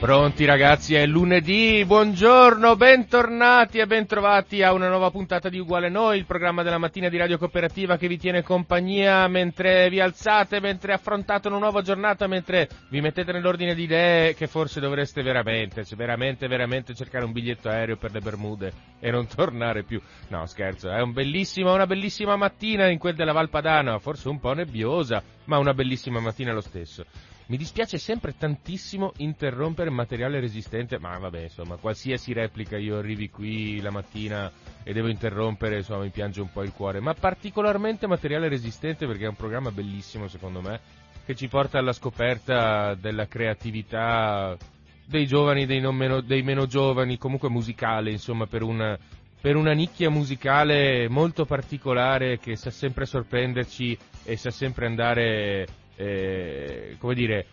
Pronti ragazzi, è lunedì, buongiorno, bentornati e bentrovati a una nuova puntata di Uguale Noi, il programma della mattina di Radio Cooperativa che vi tiene compagnia mentre vi alzate, mentre affrontate una nuova giornata, mentre vi mettete nell'ordine di idee che forse dovreste veramente, veramente, veramente cercare un biglietto aereo per le Bermude e non tornare più. No, scherzo, è un una bellissima mattina in quel della Valpadana, forse un po' nebbiosa, ma una bellissima mattina lo stesso. Mi dispiace sempre tantissimo interrompere materiale resistente, ma vabbè, insomma, qualsiasi replica io arrivi qui la mattina e devo interrompere, insomma, mi piange un po' il cuore, ma particolarmente materiale resistente perché è un programma bellissimo secondo me, che ci porta alla scoperta della creatività dei giovani, dei, meno, dei meno giovani, comunque musicale, insomma, per una, per una nicchia musicale molto particolare che sa sempre sorprenderci e sa sempre andare eh, come dire,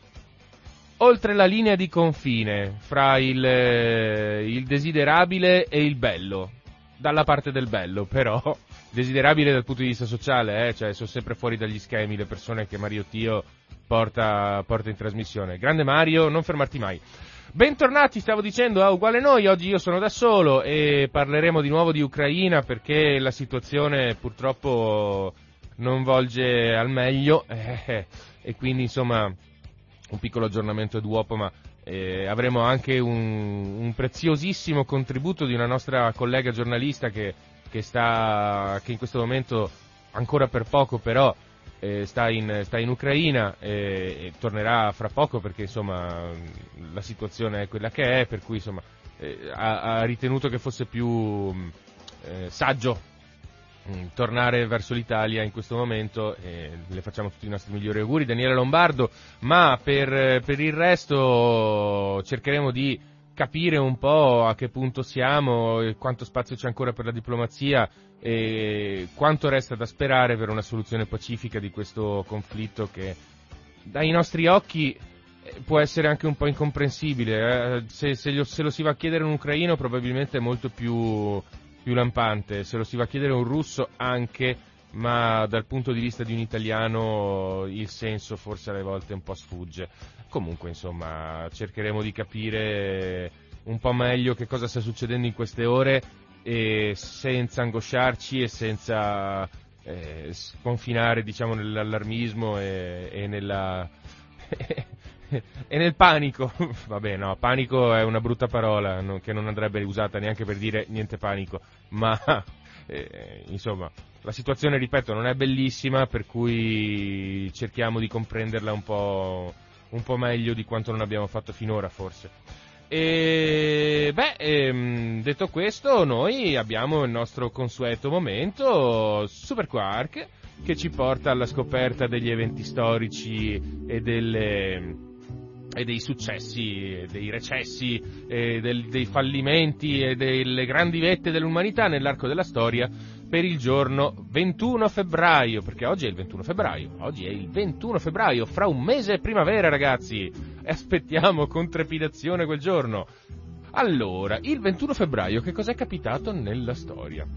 oltre la linea di confine fra il, eh, il, desiderabile e il bello, dalla parte del bello, però desiderabile dal punto di vista sociale, eh, cioè sono sempre fuori dagli schemi le persone che Mario Tio porta, porta in trasmissione. Grande Mario, non fermarti mai. Bentornati, stavo dicendo a Uguale Noi, oggi io sono da solo e parleremo di nuovo di Ucraina perché la situazione purtroppo non volge al meglio. Eh, e quindi insomma un piccolo aggiornamento d'uopo, ma eh, avremo anche un, un, preziosissimo contributo di una nostra collega giornalista che, che, sta, che in questo momento, ancora per poco però, eh, sta, in, sta, in, Ucraina e, e, tornerà fra poco perché insomma la situazione è quella che è, per cui insomma eh, ha, ha, ritenuto che fosse più eh, saggio Mm, tornare verso l'Italia in questo momento e le facciamo tutti i nostri migliori auguri Daniele Lombardo ma per, per, il resto cercheremo di capire un po' a che punto siamo quanto spazio c'è ancora per la diplomazia e quanto resta da sperare per una soluzione pacifica di questo conflitto che dai nostri occhi eh, può essere anche un po' incomprensibile eh? se, se, lo, se lo si va a chiedere un ucraino probabilmente è molto più più lampante, se lo si va a chiedere a un russo anche, ma dal punto di vista di un italiano il senso forse alle volte un po' sfugge. Comunque, insomma, cercheremo di capire un po' meglio che cosa sta succedendo in queste ore e senza angosciarci e senza eh, sconfinare diciamo, nell'allarmismo e, e nella e nel panico, vabbè no, panico è una brutta parola no, che non andrebbe usata neanche per dire niente panico, ma eh, insomma la situazione, ripeto, non è bellissima per cui cerchiamo di comprenderla un po', un po meglio di quanto non abbiamo fatto finora forse. E beh, ehm, detto questo, noi abbiamo il nostro consueto momento, Super Quark, che ci porta alla scoperta degli eventi storici e delle e dei successi, dei recessi, del, dei fallimenti e delle grandi vette dell'umanità nell'arco della storia per il giorno 21 febbraio, perché oggi è il 21 febbraio, oggi è il 21 febbraio, fra un mese è primavera ragazzi, e aspettiamo con trepidazione quel giorno. Allora, il 21 febbraio che cos'è capitato nella storia?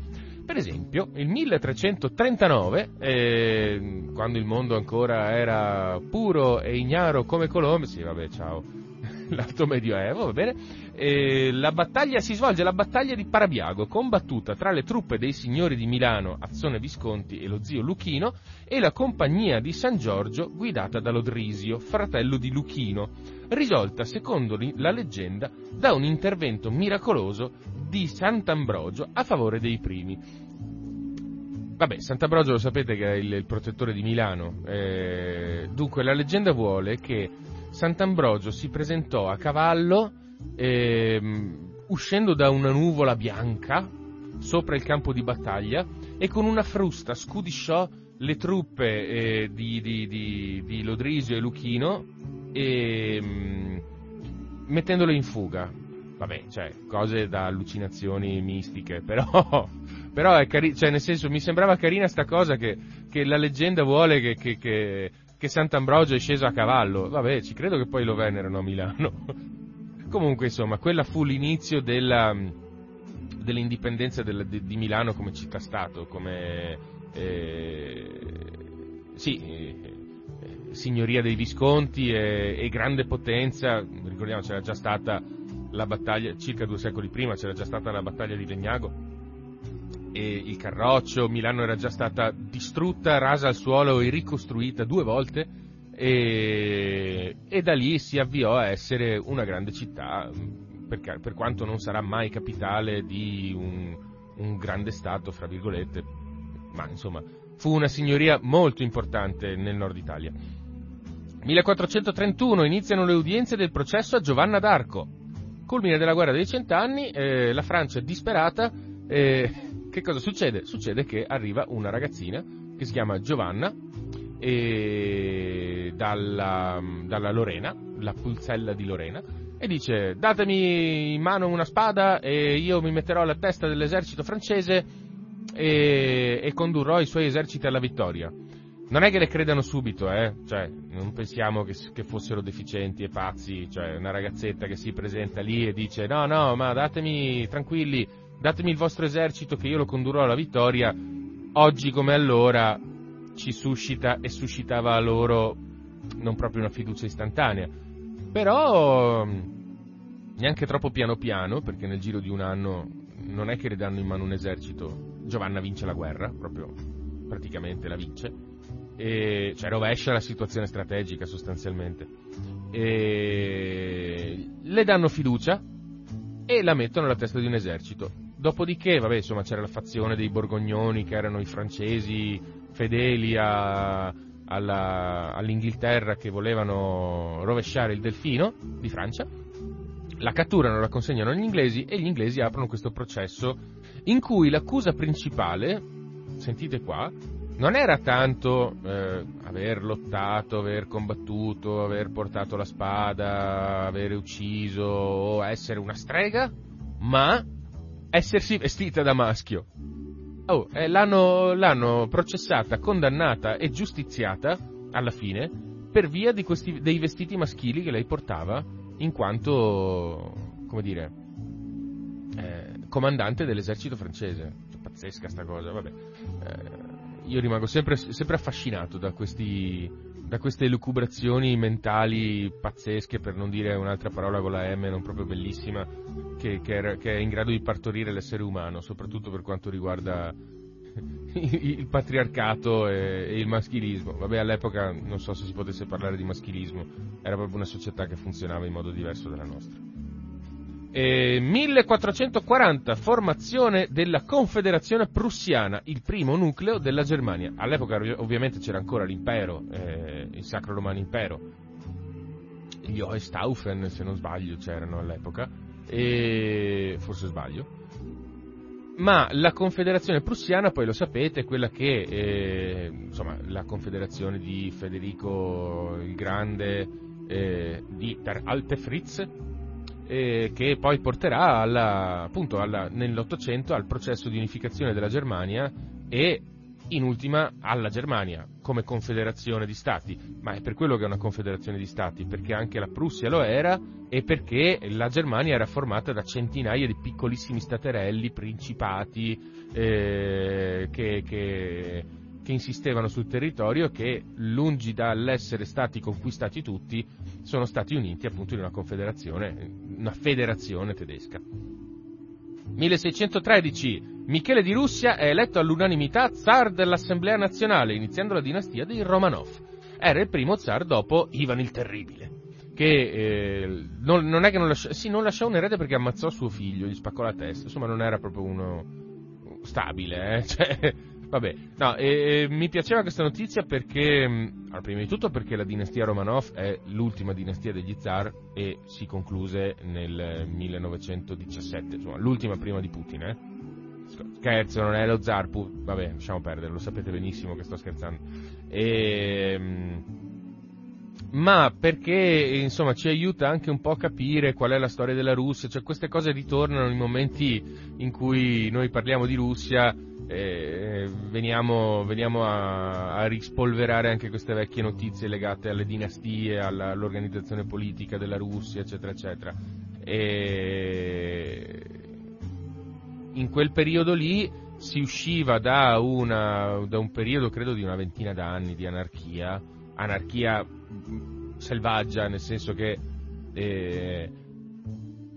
Per esempio, il 1339, eh, quando il mondo ancora era puro e ignaro come Colombe, sì vabbè ciao, l'alto medioevo, va bene, eh, la battaglia si svolge, la battaglia di Parabiago, combattuta tra le truppe dei signori di Milano, Azzone Visconti e lo zio Luchino, e la compagnia di San Giorgio guidata da Lodrisio, fratello di Luchino, risolta, secondo la leggenda, da un intervento miracoloso di Sant'Ambrogio a favore dei primi. Vabbè, Sant'Ambrogio lo sapete che è il, il protettore di Milano. Eh, dunque, la leggenda vuole che Sant'Ambrogio si presentò a cavallo eh, uscendo da una nuvola bianca sopra il campo di battaglia e con una frusta scudisciò le truppe eh, di, di, di, di, Lodrisio e Luchino e, mh, mm, mettendole in fuga. Vabbè, cioè, cose da allucinazioni mistiche, però, però è carino, cioè, nel senso, mi sembrava carina sta cosa che, che la leggenda vuole che, che, che, che Sant'Ambrogio è sceso a cavallo. Vabbè, ci credo che poi lo venerano a Milano. Comunque, insomma, quella fu l'inizio della, dell'indipendenza del, di, di, Milano come città-stato, come eh, sì, eh, signoria dei Visconti e, e, grande potenza. Ricordiamo c'era già stata la battaglia, circa due secoli prima, c'era già stata la battaglia di Legnago e il Carroccio, Milano era già stata distrutta, rasa al suolo e ricostruita due volte e, e da lì si avviò a essere una grande città per, per quanto non sarà mai capitale di un, un grande Stato, fra virgolette, ma insomma fu una signoria molto importante nel nord Italia. 1431 iniziano le udienze del processo a Giovanna d'Arco. Culmine della guerra dei cent'anni, eh, la Francia è disperata. Eh, che cosa succede? Succede che arriva una ragazzina che si chiama Giovanna eh, dalla, dalla Lorena, la pulzella di Lorena, e dice datemi in mano una spada e io mi metterò alla testa dell'esercito francese e, e condurrò i suoi eserciti alla vittoria. Non è che le credano subito, eh? Cioè, non pensiamo che, che, fossero deficienti e pazzi, cioè una ragazzetta che si presenta lì e dice no, no, ma datemi, tranquilli, datemi il vostro esercito che io lo condurrò alla vittoria. Oggi come allora ci suscita e suscitava a loro non proprio una fiducia istantanea. Però neanche troppo piano piano, perché nel giro di un anno non è che le danno in mano un esercito. Giovanna vince la guerra, proprio praticamente la vince, e, cioè rovescia la situazione strategica sostanzialmente. E, le danno fiducia e la mettono alla testa di un esercito. Dopodiché, vabbè, insomma, c'era la fazione dei borgognoni che erano i francesi fedeli a, alla, all'Inghilterra che volevano rovesciare il delfino di Francia, la catturano, la consegnano agli inglesi e gli inglesi aprono questo processo in cui l'accusa principale, sentite qua, non era tanto eh, aver lottato, aver combattuto, aver portato la spada, aver ucciso o essere una strega, ma essersi vestita da maschio. Oh, eh, l'hanno, l'hanno, processata, condannata e giustiziata alla fine per via questi, dei vestiti maschili che lei portava in quanto, come dire, eh, comandante dell'esercito francese. Cioè, pazzesca sta cosa, vabbè. Eh, io rimango sempre, sempre affascinato da questi, da queste lucubrazioni mentali pazzesche, per non dire un'altra parola con la M non proprio bellissima, che, che, è, che è in grado di partorire l'essere umano, soprattutto per quanto riguarda il patriarcato e, il maschilismo. Vabbè, all'epoca non so se si potesse parlare di maschilismo, era proprio una società che funzionava in modo diverso dalla nostra. E 1440, formazione della Confederazione Prussiana, il primo nucleo della Germania. All'epoca ovviamente c'era ancora l'impero, eh, il Sacro Romano Impero. Gli Hohenstaufen, se non sbaglio, c'erano all'epoca, e forse sbaglio. Ma la Confederazione Prussiana, poi lo sapete, è quella che, eh, insomma, la Confederazione di Federico il Grande, eh, di Per Alte Fritz, eh, che poi porterà alla, appunto alla, nell'Ottocento al processo di unificazione della Germania e in ultima alla Germania come confederazione di stati, ma è per quello che è una confederazione di stati, perché anche la Prussia lo era e perché la Germania era formata da centinaia di piccolissimi staterelli, principati eh, che, che che insistevano sul territorio e che, lungi dall'essere stati conquistati tutti, sono stati uniti appunto in una confederazione, una federazione tedesca. 1613 Michele di Russia è eletto all'unanimità zar dell'Assemblea nazionale, iniziando la dinastia dei Romanov. Era il primo zar dopo Ivan il Terribile, che eh, non, non, è che non lasciò, sì, non lasciò un erede perché ammazzò suo figlio, gli spaccò la testa, insomma non era proprio uno stabile, eh? cioè, Vabbè, no, eh, mi piaceva questa notizia perché, allora, prima di tutto perché la dinastia Romanov è l'ultima dinastia degli zar e si concluse nel 1917, insomma, l'ultima prima di Putin, eh? Scherzo, non è lo zar, pu- vabbè, lasciamo perdere, lo sapete benissimo che sto scherzando. E, ma perché insomma ci aiuta anche un po' a capire qual è la storia della Russia, cioè queste cose ritornano nei momenti in cui noi parliamo di Russia veniamo, veniamo a, a, rispolverare anche queste vecchie notizie legate alle dinastie, alla, all'organizzazione politica della Russia, eccetera, eccetera. E in quel periodo lì si usciva da, una, da un periodo, credo, di una ventina d'anni di anarchia, anarchia selvaggia, nel senso che eh,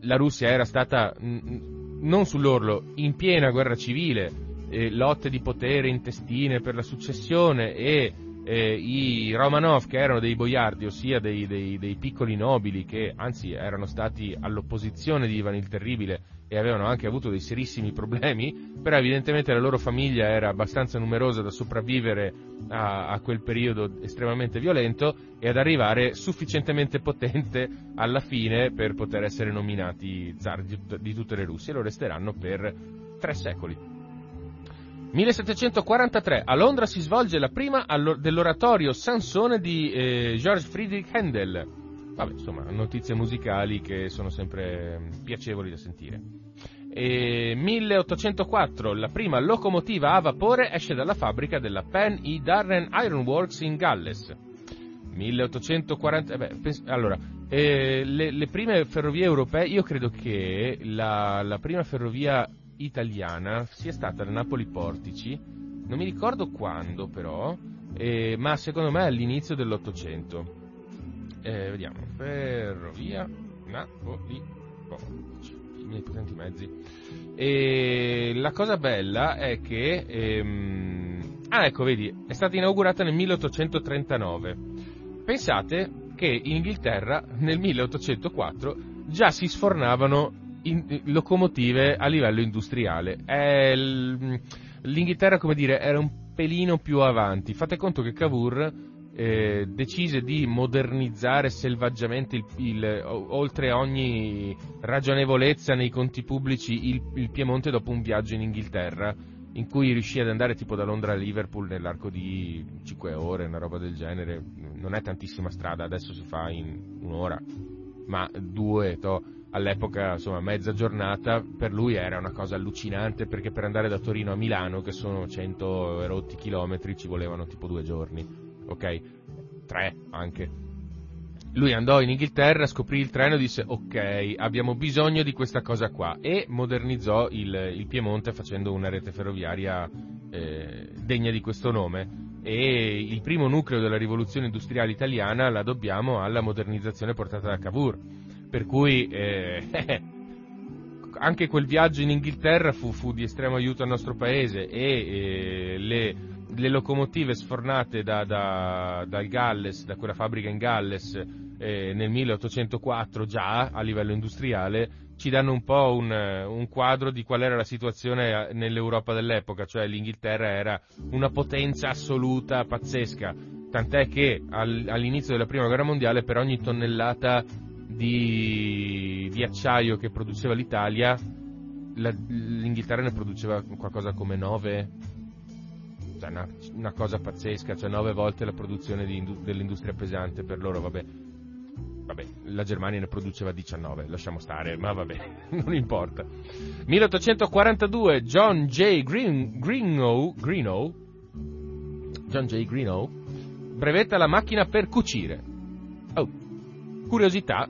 la Russia era stata n- non sull'orlo, in piena guerra civile, eh, lotte di potere intestine per la successione e eh, i Romanov che erano dei boiardi, ossia dei, dei, dei, piccoli nobili che anzi erano stati all'opposizione di Ivan il Terribile e avevano anche avuto dei serissimi problemi, però evidentemente la loro famiglia era abbastanza numerosa da sopravvivere a, a quel periodo estremamente violento e ad arrivare sufficientemente potente alla fine per poter essere nominati zar di, di tutte le Russie. Lo resteranno per tre secoli. 1743 a Londra si svolge la prima dell'oratorio Sansone di eh, George Friedrich Handel. Vabbè, insomma, notizie musicali che sono sempre mm, piacevoli da sentire. E 1804 la prima locomotiva a vapore esce dalla fabbrica della Penn E. Darren Iron Works in Galles. 1840 eh beh, pens- allora, eh, le, le, prime ferrovie europee, io credo che la, la prima ferrovia italiana sia stata la Napoli Portici, non mi ricordo quando però, eh, ma secondo me all'inizio dell'Ottocento. Eh, vediamo, ferrovia Napoli Portici, i potenti mezzi. E la cosa bella è che, ehm, ah ecco vedi, è stata inaugurata nel 1839. Pensate che in Inghilterra nel 1804 già si sfornavano in, locomotive a livello industriale. Il, L'Inghilterra, come dire, era un pelino più avanti. Fate conto che Cavour eh, decise di modernizzare selvaggiamente, il, il, oltre ogni ragionevolezza nei conti pubblici, il, il, Piemonte dopo un viaggio in Inghilterra, in cui riuscì ad andare tipo da Londra a Liverpool nell'arco di 5 ore, una roba del genere. Non è tantissima strada, adesso si fa in un'ora, ma due, to all'epoca insomma mezza giornata per lui era una cosa allucinante perché per andare da Torino a Milano che sono 100 rotti chilometri ci volevano tipo due giorni ok? Tre anche. Lui andò in Inghilterra, scoprì il treno e disse ok, abbiamo bisogno di questa cosa qua. E modernizzò il, il Piemonte facendo una rete ferroviaria eh, degna di questo nome. E il primo nucleo della rivoluzione industriale italiana la dobbiamo alla modernizzazione portata da Cavour per cui eh, anche quel viaggio in Inghilterra fu, fu, di estremo aiuto al nostro paese e eh, le, le, locomotive sfornate da, da, dal Galles, da quella fabbrica in Galles eh, nel 1804 già a livello industriale ci danno un po' un, un, quadro di qual era la situazione eh, nell'Europa dell'epoca, cioè l'Inghilterra era una potenza assoluta pazzesca, tant'è che al, all'inizio della Prima Guerra Mondiale per ogni tonnellata di, di acciaio che produceva l'Italia, la, l'Inghilterra ne produceva qualcosa come 9, cioè una, una, cosa pazzesca, cioè 9 volte la produzione di, dell'industria pesante per loro, vabbè. Vabbè, la Germania ne produceva 19, lasciamo stare, ma vabbè, non importa. 1842, John J. Green, Greenough, Greenough, John J. Greenough brevetta la macchina per cucire. Oh, curiosità,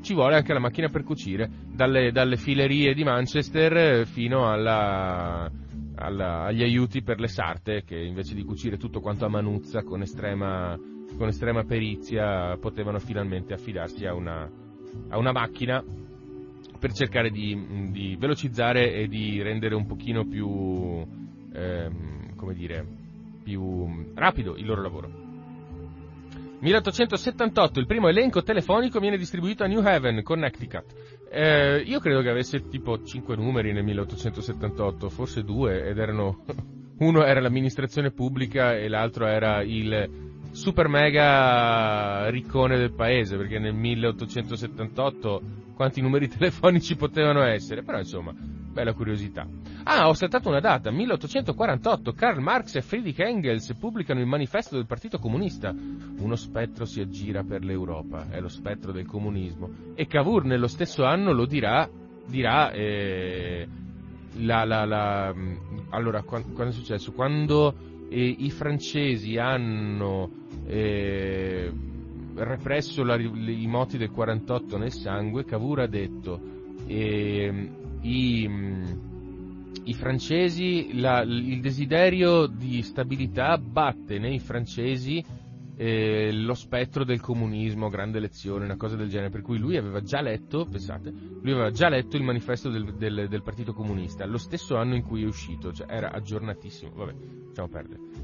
ci vuole anche la macchina per cucire, dalle, dalle filerie di Manchester fino alla, alla, agli aiuti per le sarte, che invece di cucire tutto quanto a manuzza con estrema, con estrema perizia potevano finalmente affidarsi a una, a una macchina per cercare di, di, velocizzare e di rendere un pochino più, ehm, come dire, più rapido il loro lavoro. 1878 il primo elenco telefonico viene distribuito a New Haven, Connecticut. Eh, io credo che avesse tipo 5 numeri nel 1878, forse 2, ed erano uno era l'amministrazione pubblica e l'altro era il super mega riccone del paese, perché nel 1878 quanti numeri telefonici potevano essere, però insomma, bella curiosità. Ah, ho saltato una data, 1848, Karl Marx e Friedrich Engels pubblicano il manifesto del Partito Comunista. Uno spettro si aggira per l'Europa, è lo spettro del comunismo. E Cavour nello stesso anno lo dirà, dirà, eh, la, la, la, allora, quando, quando è successo? Quando eh, i francesi hanno eh, represso la, i moti del 48 nel sangue, Cavour ha detto eh, i, i, francesi, la, il desiderio di stabilità batte nei francesi eh, lo spettro del comunismo, grande lezione, una cosa del genere, per cui lui aveva già letto, pensate, lui aveva già letto il manifesto del, del, del Partito Comunista, lo stesso anno in cui è uscito, cioè era aggiornatissimo, vabbè, lasciamo perdere.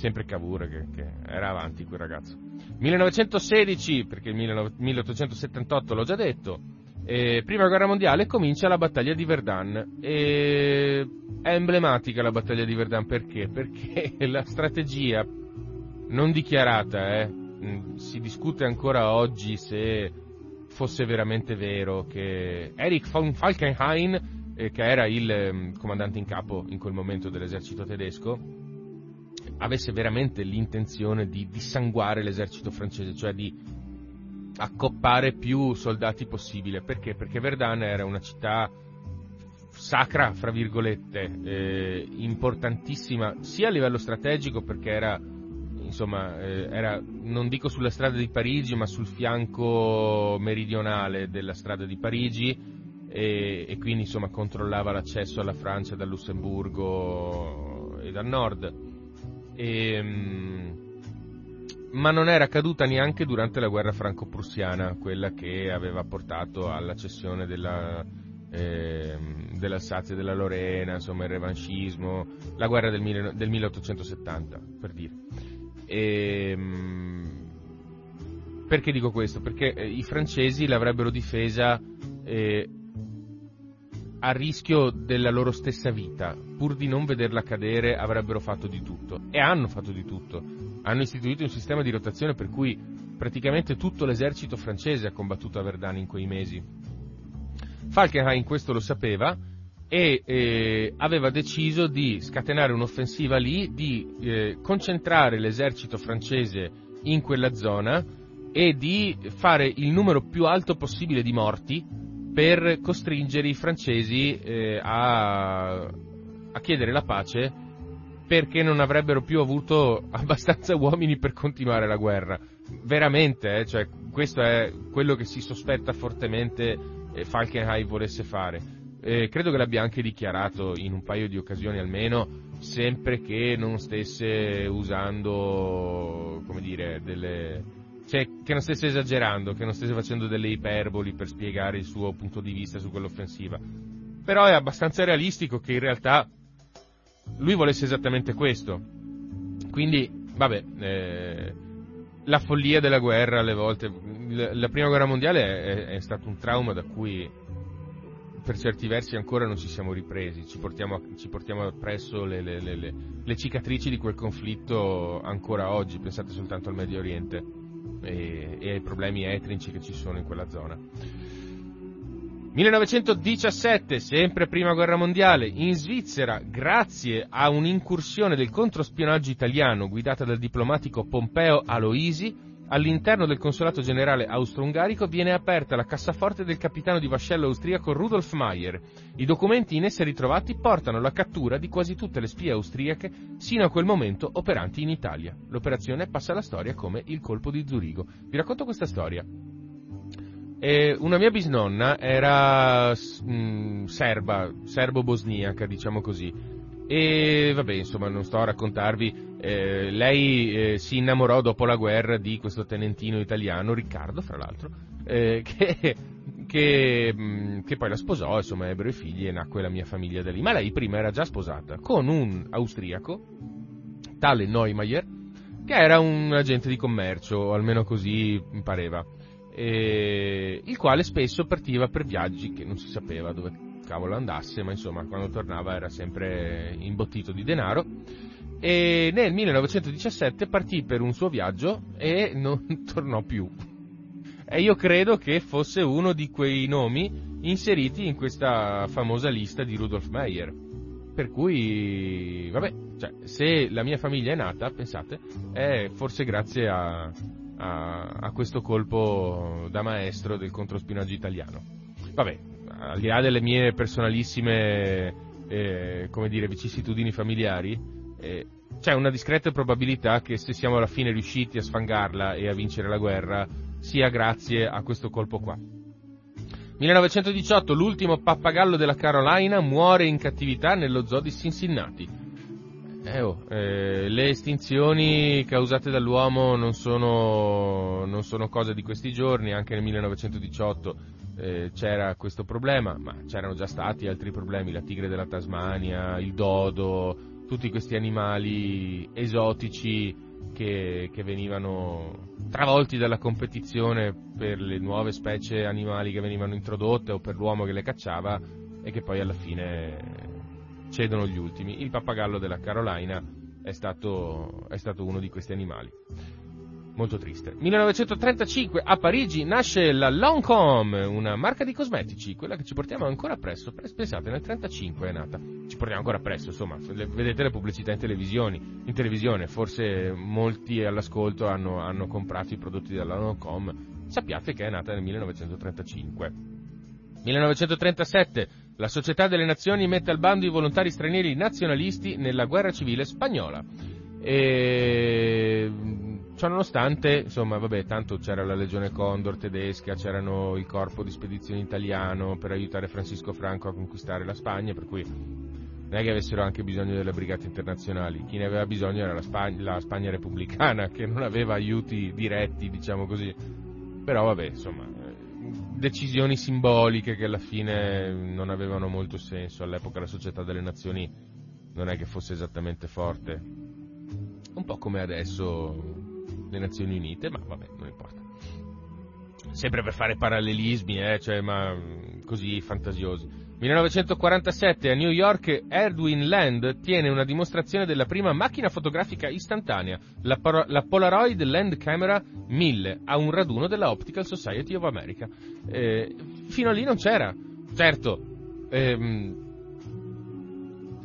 Sempre Cavour che, che, era avanti quel ragazzo. 1916, perché il 1878 l'ho già detto, eh, prima guerra mondiale comincia la battaglia di Verdun. E è emblematica la battaglia di Verdun perché? Perché la strategia non dichiarata, eh, mm, si discute ancora oggi se fosse veramente vero che Erich von Falkenhayn, eh, che era il eh, comandante in capo in quel momento dell'esercito tedesco, avesse veramente l'intenzione di dissanguare l'esercito francese, cioè di accoppare più soldati possibile. Perché? Perché Verdun era una città sacra, fra virgolette, eh, importantissima sia a livello strategico perché era, insomma, eh, era, non dico sulla strada di Parigi, ma sul fianco meridionale della strada di Parigi e, e quindi, insomma, controllava l'accesso alla Francia dal Lussemburgo e dal nord e, ehm, ma non era caduta neanche durante la guerra franco-prussiana, quella che aveva portato alla cessione della, eh, dell'Alsazia e della Lorena, insomma il revanchismo, la guerra del, del 1870, per dire. E, ehm, perché dico questo? Perché eh, i francesi l'avrebbero difesa eh, a rischio della loro stessa vita, pur di non vederla cadere, avrebbero fatto di tutto. E hanno fatto di tutto. Hanno istituito un sistema di rotazione per cui praticamente tutto l'esercito francese ha combattuto a Verdun in quei mesi. Falkenhayn questo lo sapeva e eh, aveva deciso di scatenare un'offensiva lì, di eh, concentrare l'esercito francese in quella zona e di fare il numero più alto possibile di morti per costringere i francesi eh, a, a chiedere la pace perché non avrebbero più avuto abbastanza uomini per continuare la guerra. Veramente, eh, cioè, questo è quello che si sospetta fortemente eh, Falkenhayn volesse fare. Eh, credo che l'abbia anche dichiarato in un paio di occasioni almeno, sempre che non stesse usando, come dire, delle, che non stesse esagerando, che non stesse facendo delle iperboli per spiegare il suo punto di vista su quell'offensiva. Però è abbastanza realistico che in realtà lui volesse esattamente questo. Quindi, vabbè, eh, la follia della guerra alle volte. La prima guerra mondiale è, è, stato un trauma da cui per certi versi ancora non ci siamo ripresi, ci portiamo, ci portiamo appresso le, le, le, le cicatrici di quel conflitto ancora oggi, pensate soltanto al Medio Oriente e, e ai problemi etnici che ci sono in quella zona. 1917, sempre prima guerra mondiale, in Svizzera, grazie a un'incursione del controspionaggio italiano guidata dal diplomatico Pompeo Aloisi, all'interno del consolato generale austro-ungarico viene aperta la cassaforte del capitano di vascello austriaco Rudolf Mayer. I documenti in essa ritrovati portano alla cattura di quasi tutte le spie austriache sino a quel momento operanti in Italia. L'operazione passa alla storia come il colpo di Zurigo. Vi racconto questa storia. E una mia bisnonna era mh, mm, serba, serbo-bosniaca, diciamo così, e vabbè, insomma, non sto a raccontarvi, eh, lei eh, si innamorò dopo la guerra di questo tenentino italiano, Riccardo, fra l'altro, eh, che, che, mh, che, poi la sposò, insomma, ebbero i figli e nacque la mia famiglia da lì. Ma lei prima era già sposata con un austriaco, tale Neumayer, che era un agente di commercio, o almeno così pareva, il quale spesso partiva per viaggi che non si sapeva dove cavolo andasse, ma insomma quando tornava era sempre imbottito di denaro. E nel 1917 partì per un suo viaggio e non tornò più. E io credo che fosse uno di quei nomi inseriti in questa famosa lista di Rudolf Meyer. Per cui, vabbè, cioè, se la mia famiglia è nata, pensate, è forse grazie a, a, a questo colpo da maestro del controspionaggio italiano. Vabbè, al di là delle mie personalissime, eh, come dire, vicissitudini familiari, eh, c'è una discreta probabilità che se siamo alla fine riusciti a sfangarla e a vincere la guerra, sia grazie a questo colpo qua. 1918 l'ultimo pappagallo della Carolina muore in cattività nello zoo di Cincinnati. Eh, oh, eh, le estinzioni causate dall'uomo non sono, non sono cose di questi giorni, anche nel 1918 eh, c'era questo problema, ma c'erano già stati altri problemi, la tigre della Tasmania, il dodo, tutti questi animali esotici che, che, venivano travolti dalla competizione per le nuove specie animali che venivano introdotte o per l'uomo che le cacciava e che poi alla fine cedono gli ultimi. Il pappagallo della Carolina è stato, è stato uno di questi animali molto triste. 1935 a Parigi nasce la Lancôme, una marca di cosmetici, quella che ci portiamo ancora appresso. Pensate, nel 1935 è nata. Ci portiamo ancora appresso, insomma, vedete le pubblicità in, in televisione, forse molti all'ascolto hanno, hanno comprato i prodotti della Lancôme. Sappiate che è nata nel 1935. 1937 la Società delle Nazioni mette al bando i volontari stranieri nazionalisti nella guerra civile spagnola. E Ciononostante, insomma, vabbè, tanto c'era la Legione Condor tedesca, c'erano il corpo di spedizione italiano per aiutare Francisco Franco a conquistare la Spagna, per cui non è che avessero anche bisogno delle brigate internazionali, chi ne aveva bisogno era la Spagna, la Spagna repubblicana, che non aveva aiuti diretti, diciamo così. Però vabbè, insomma, decisioni simboliche che alla fine non avevano molto senso. All'epoca la società delle nazioni non è che fosse esattamente forte. Un po' come adesso le Nazioni Unite, ma vabbè, non importa. Sempre per fare parallelismi, eh, cioè, ma mm, così fantasiosi. 1947 a New York Edwin Land tiene una dimostrazione della prima macchina fotografica istantanea, la, par- la Polaroid Land Camera 1000, a un raduno della Optical Society of America. Eh, fino a lì non c'era. Certo, ehm,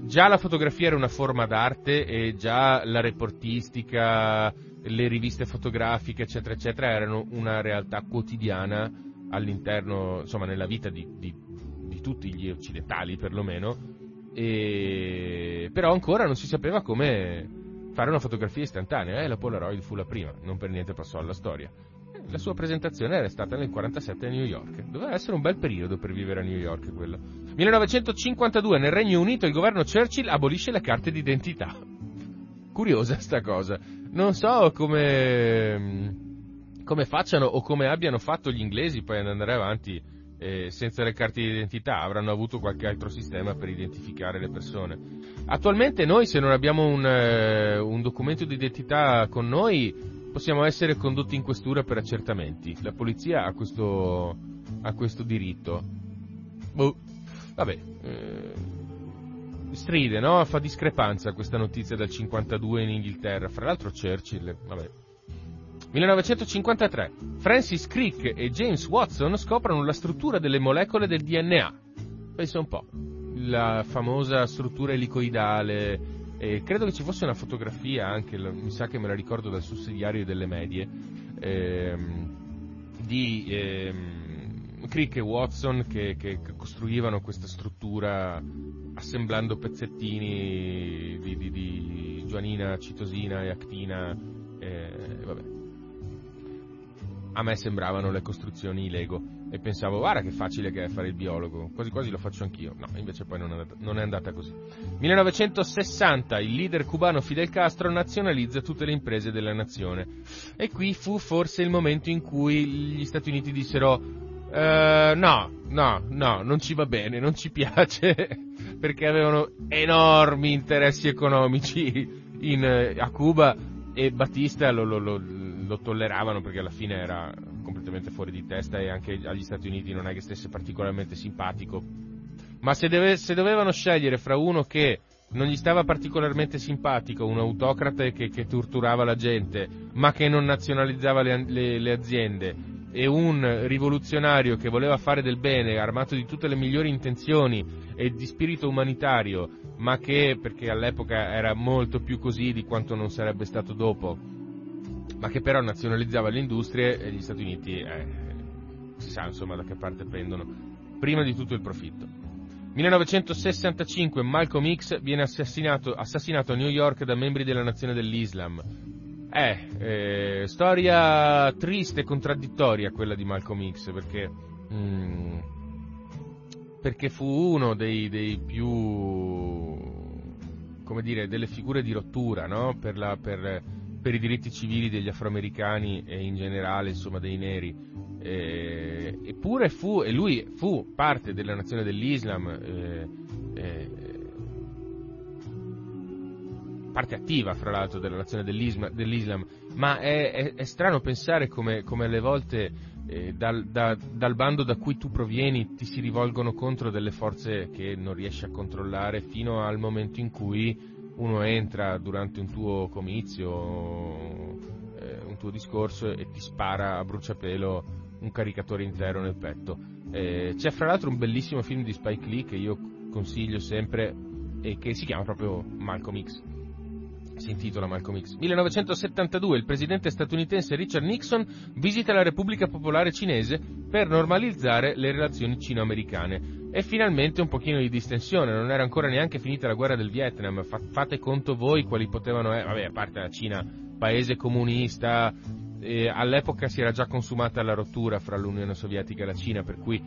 già la fotografia era una forma d'arte e già la reportistica le riviste fotografiche, eccetera, eccetera, erano una realtà quotidiana all'interno, insomma, nella vita di, di, di tutti gli occidentali perlomeno, e... però ancora non si sapeva come fare una fotografia istantanea, eh? la Polaroid fu la prima, non per niente passò alla storia. La sua presentazione era stata nel 1947 a New York. Doveva essere un bel periodo per vivere a New York quello. 1952 nel Regno Unito il governo Churchill abolisce le carte d'identità. Curiosa sta cosa. Non so come, come facciano o come abbiano fatto gli inglesi poi ad andare avanti eh, senza le carte di identità, avranno avuto qualche altro sistema per identificare le persone. Attualmente noi se non abbiamo un, eh, un documento di identità con noi possiamo essere condotti in questura per accertamenti. La polizia ha questo, ha questo diritto. Boh. Vabbè, eh, stride, no? Fa discrepanza questa notizia del 52 in Inghilterra. Fra l'altro Churchill, vabbè. 1953. Francis Crick e James Watson scoprono la struttura delle molecole del DNA. Pensa un po'. La famosa struttura elicoidale. E credo che ci fosse una fotografia anche, mi sa che me la ricordo dal sussidiario delle medie, ehm, di ehm, Crick e Watson che, che, costruivano questa struttura assemblando pezzettini di, di, di guanina, citosina e actina. Eh, vabbè. A me sembravano le costruzioni Lego e pensavo, guarda che facile che è fare il biologo, quasi quasi lo faccio anch'io. No, invece poi non è andata, non è andata così. 1960, il leader cubano Fidel Castro nazionalizza tutte le imprese della nazione. E qui fu forse il momento in cui gli Stati Uniti dissero, uh, no, no, no, non ci va bene, non ci piace perché avevano enormi interessi economici in, eh, a Cuba e Battista lo, lo, lo, lo, tolleravano perché alla fine era completamente fuori di testa e anche agli Stati Uniti non è che stesse particolarmente simpatico. Ma se, deve, se dovevano scegliere fra uno che non gli stava particolarmente simpatico, un autocrate che, che torturava la gente, ma che non nazionalizzava le, le, le aziende, e un rivoluzionario che voleva fare del bene, armato di tutte le migliori intenzioni e di spirito umanitario, ma che, perché all'epoca era molto più così di quanto non sarebbe stato dopo, ma che però nazionalizzava le industrie, e gli Stati Uniti, eh, si sa insomma da che parte prendono, prima di tutto il profitto. 1965 Malcolm X viene assassinato, assassinato, a New York da membri della nazione dell'Islam. Eh, eh, storia triste e contraddittoria quella di Malcolm X perché, mm, perché fu uno dei, dei, più, come dire, delle figure di rottura no? per, la, per, per i diritti civili degli afroamericani e in generale insomma dei neri eh, eppure fu, e lui fu parte della nazione dell'Islam, eh, eh, parte attiva fra l'altro della nazione dell'Islam, ma è, è, è, strano pensare come, come alle volte eh, dal, da, dal, bando da cui tu provieni ti si rivolgono contro delle forze che non riesci a controllare fino al momento in cui uno entra durante un tuo comizio, eh, un tuo discorso e ti spara a bruciapelo un caricatore intero nel petto. Eh, c'è fra l'altro un bellissimo film di Spike Lee che io consiglio sempre e che si chiama proprio Malcolm X. Si intitola Malcolm X. 1972 il presidente statunitense Richard Nixon visita la Repubblica Popolare Cinese per normalizzare le relazioni cino-americane. E finalmente un pochino di distensione, non era ancora neanche finita la guerra del Vietnam, fate conto voi quali potevano essere, vabbè a parte la Cina, paese comunista, eh, all'epoca si era già consumata la rottura fra l'Unione Sovietica e la Cina, per cui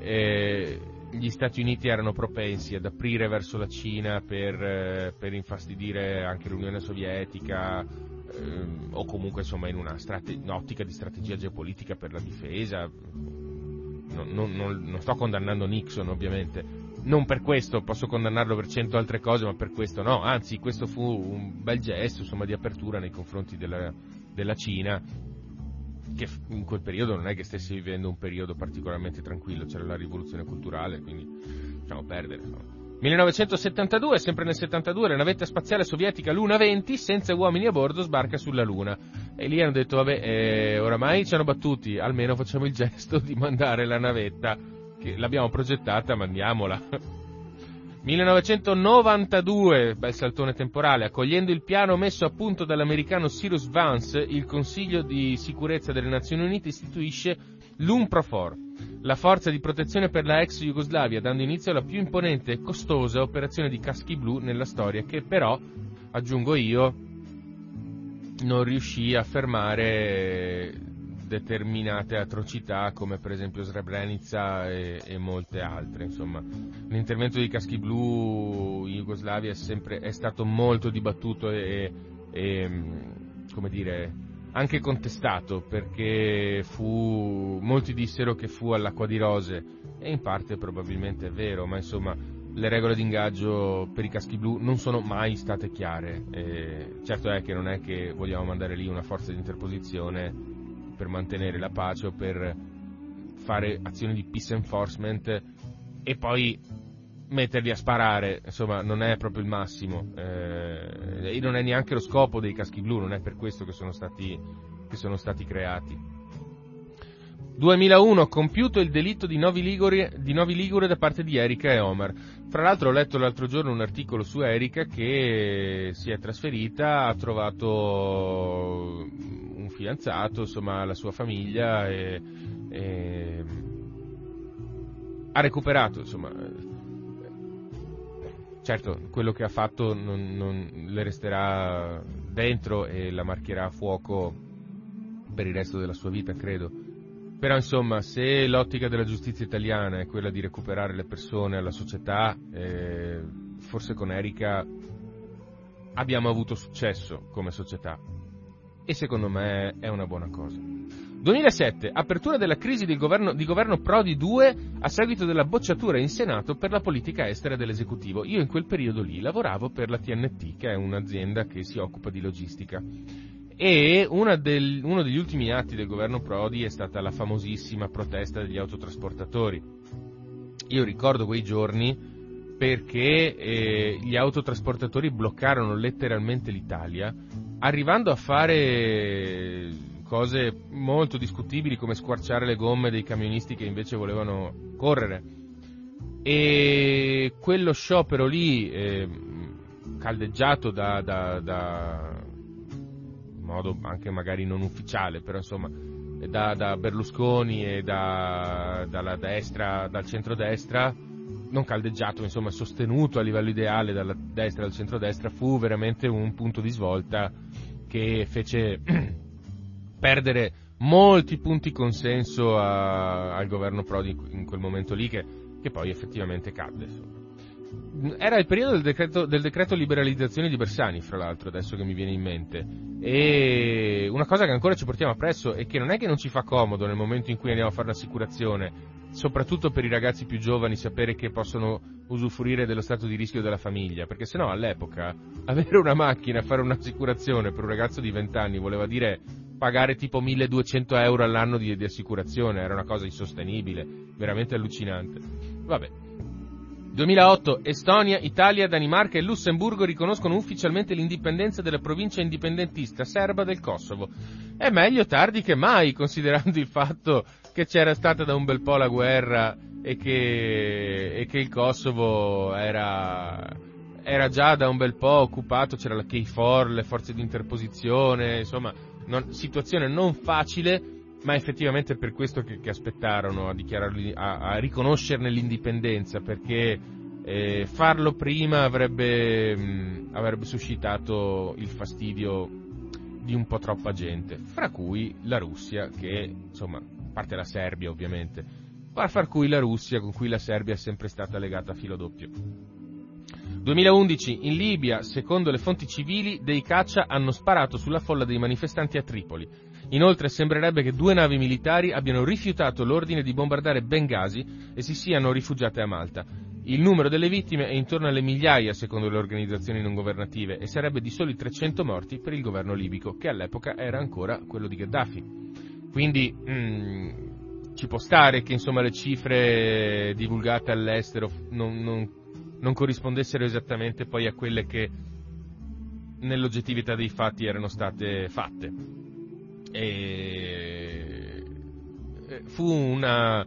eh, gli Stati Uniti erano propensi ad aprire verso la Cina per, eh, per infastidire anche l'Unione Sovietica ehm, o comunque insomma in strate- un'ottica di strategia geopolitica per la difesa. Non, non, non, non sto condannando Nixon ovviamente, non per questo posso condannarlo per cento altre cose, ma per questo no, anzi questo fu un bel gesto insomma, di apertura nei confronti della, della Cina, che in quel periodo non è che stesse vivendo un periodo particolarmente tranquillo, c'era la rivoluzione culturale, quindi lasciamo perdere. No? 1972, sempre nel 72, la navetta spaziale sovietica Luna 20, senza uomini a bordo, sbarca sulla Luna. E lì hanno detto, vabbè, eh, oramai ci hanno battuti, almeno facciamo il gesto di mandare la navetta, che l'abbiamo progettata, mandiamola. 1992, bel saltone temporale, accogliendo il piano messo a punto dall'americano Cyrus Vance, il Consiglio di sicurezza delle Nazioni Unite istituisce l'UNPROFOR, la forza di protezione per la ex Jugoslavia, dando inizio alla più imponente e costosa operazione di caschi blu nella storia, che però, aggiungo io, non riuscì a fermare determinate atrocità come per esempio Srebrenica e, e molte altre. Insomma. L'intervento dei caschi blu in Jugoslavia è, sempre, è stato molto dibattuto e, e come dire, anche contestato perché fu, molti dissero che fu all'acqua di rose e in parte probabilmente è vero, ma insomma le regole di ingaggio per i caschi blu non sono mai state chiare. E certo è che non è che vogliamo mandare lì una forza di interposizione per mantenere la pace o per fare azioni di peace enforcement e poi metterli a sparare, insomma, non è proprio il massimo. Eh, e non è neanche lo scopo dei caschi blu, non è per questo che sono stati, che sono stati creati. 2001, compiuto il delitto di Novi, Ligure, di Novi Ligure da parte di Erika e Omar. Fra l'altro ho letto l'altro giorno un articolo su Erika che si è trasferita, ha trovato fidanzato, insomma la sua famiglia e, e ha recuperato, insomma, certo quello che ha fatto non, non le resterà dentro e la marcherà a fuoco per il resto della sua vita, credo. Però insomma, se l'ottica della giustizia italiana è quella di recuperare le persone alla società, eh, forse con Erika abbiamo avuto successo come società e secondo me è una buona cosa. 2007, apertura della crisi di governo, di governo Prodi 2 a seguito della bocciatura in Senato per la politica estera dell'esecutivo. Io in quel periodo lì lavoravo per la TNT, che è un'azienda che si occupa di logistica. E del, uno degli ultimi atti del governo Prodi è stata la famosissima protesta degli autotrasportatori. Io ricordo quei giorni perché eh, gli autotrasportatori bloccarono letteralmente l'Italia, arrivando a fare cose molto discutibili come squarciare le gomme dei camionisti che invece volevano correre. E quello sciopero lì, eh, caldeggiato da, da, da, in modo anche magari non ufficiale, però insomma da, da Berlusconi e da, dalla destra, dal centrodestra, non caldeggiato, insomma sostenuto a livello ideale dalla destra e dal centrodestra, fu veramente un punto di svolta che fece perdere molti punti consenso a, al governo Prodi in quel momento lì che, che poi effettivamente cadde. Insomma. Era il periodo del decreto, del decreto, liberalizzazione di Bersani, fra l'altro, adesso che mi viene in mente. E una cosa che ancora ci portiamo appresso è che non è che non ci fa comodo nel momento in cui andiamo a fare l'assicurazione, soprattutto per i ragazzi più giovani, sapere che possono usufruire dello stato di rischio della famiglia, perché sennò all'epoca avere una macchina, fare un'assicurazione per un ragazzo di 20 anni voleva dire pagare tipo 1200 euro all'anno di, di assicurazione, era una cosa insostenibile, veramente allucinante. Vabbè. 2008 Estonia, Italia, Danimarca e Lussemburgo riconoscono ufficialmente l'indipendenza della provincia indipendentista serba del Kosovo. È meglio tardi che mai, considerando il fatto che c'era stata da un bel po' la guerra e che, e che il Kosovo era, era, già da un bel po' occupato, c'era la KFOR, le forze di interposizione, insomma, non, situazione non facile, ma effettivamente è per questo che, che aspettarono a, a, a, riconoscerne l'indipendenza, perché eh, farlo prima avrebbe, mh, avrebbe suscitato il fastidio di un po' troppa gente, fra cui la Russia, che insomma, a parte la Serbia ovviamente, fra cui la Russia, con cui la Serbia è sempre stata legata a filo doppio. 2011 in Libia, secondo le fonti civili, dei caccia hanno sparato sulla folla dei manifestanti a Tripoli. Inoltre sembrerebbe che due navi militari abbiano rifiutato l'ordine di bombardare Bengasi e si siano rifugiate a Malta. Il numero delle vittime è intorno alle migliaia secondo le organizzazioni non governative e sarebbe di soli 300 morti per il governo libico, che all'epoca era ancora quello di Gheddafi. Quindi mm, ci può stare che insomma, le cifre divulgate all'estero non, non non corrispondessero esattamente poi a quelle che nell'oggettività dei fatti erano state fatte. E fu una,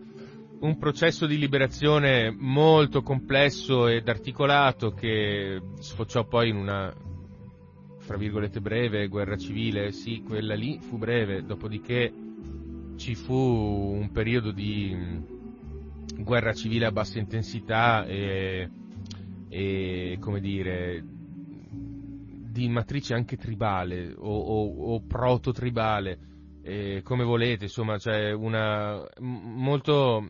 un processo di liberazione molto complesso ed articolato che sfociò poi in una, fra virgolette, breve guerra civile. Sì, quella lì fu breve, dopodiché ci fu un periodo di guerra civile a bassa intensità e e, come dire, di matrice anche tribale o, o, o proto-tribale, eh, come volete, insomma, cioè una, molto,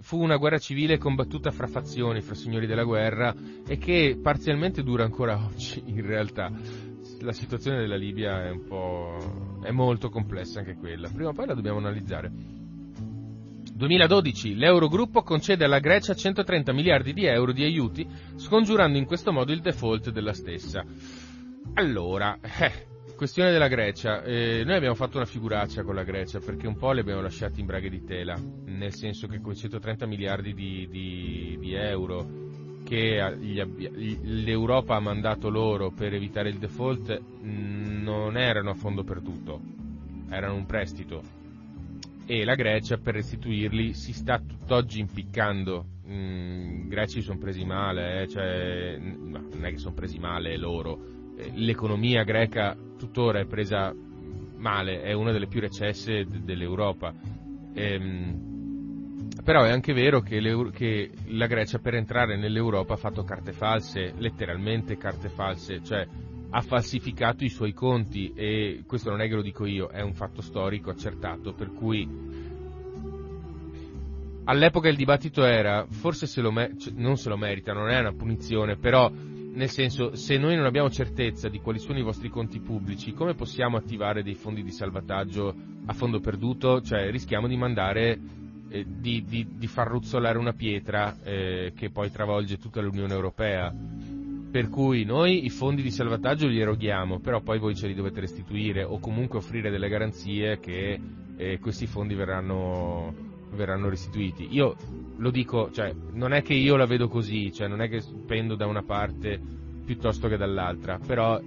fu una guerra civile combattuta fra fazioni, fra signori della guerra e che parzialmente dura ancora oggi in realtà. La situazione della Libia è un po', è molto complessa anche quella, prima o poi la dobbiamo analizzare. 2012 l'Eurogruppo concede alla Grecia 130 miliardi di euro di aiuti, scongiurando in questo modo il default della stessa. Allora, eh, questione della Grecia. Eh, noi abbiamo fatto una figuraccia con la Grecia perché un po' li abbiamo lasciati in braghe di tela, nel senso che quei 130 miliardi di, di, di euro che l'Europa ha mandato loro per evitare il default non erano a fondo perduto, erano un prestito e la Grecia per restituirli si sta tutt'oggi impiccando. Mm, I greci sono presi male, eh, cioè, no, non è che sono presi male loro, l'economia greca tuttora è presa male, è una delle più recesse d- dell'Europa. Ehm, però è anche vero che, che, la Grecia per entrare nell'Europa ha fatto carte false, letteralmente carte false, cioè ha falsificato i suoi conti e questo non è che lo dico io, è un fatto storico accertato, per cui all'epoca il dibattito era forse se me- cioè, non se lo merita, non è una punizione, però nel senso se noi non abbiamo certezza di quali sono i vostri conti pubblici, come possiamo attivare dei fondi di salvataggio a fondo perduto? Cioè rischiamo di mandare eh, di, di, di, far ruzzolare una pietra eh, che poi travolge tutta l'Unione Europea per cui noi i fondi di salvataggio li eroghiamo, però poi voi ce li dovete restituire o comunque offrire delle garanzie che eh, questi fondi verranno verranno restituiti. Io lo dico, cioè, non è che io la vedo così, cioè, non è che pendo da una parte piuttosto che dall'altra, però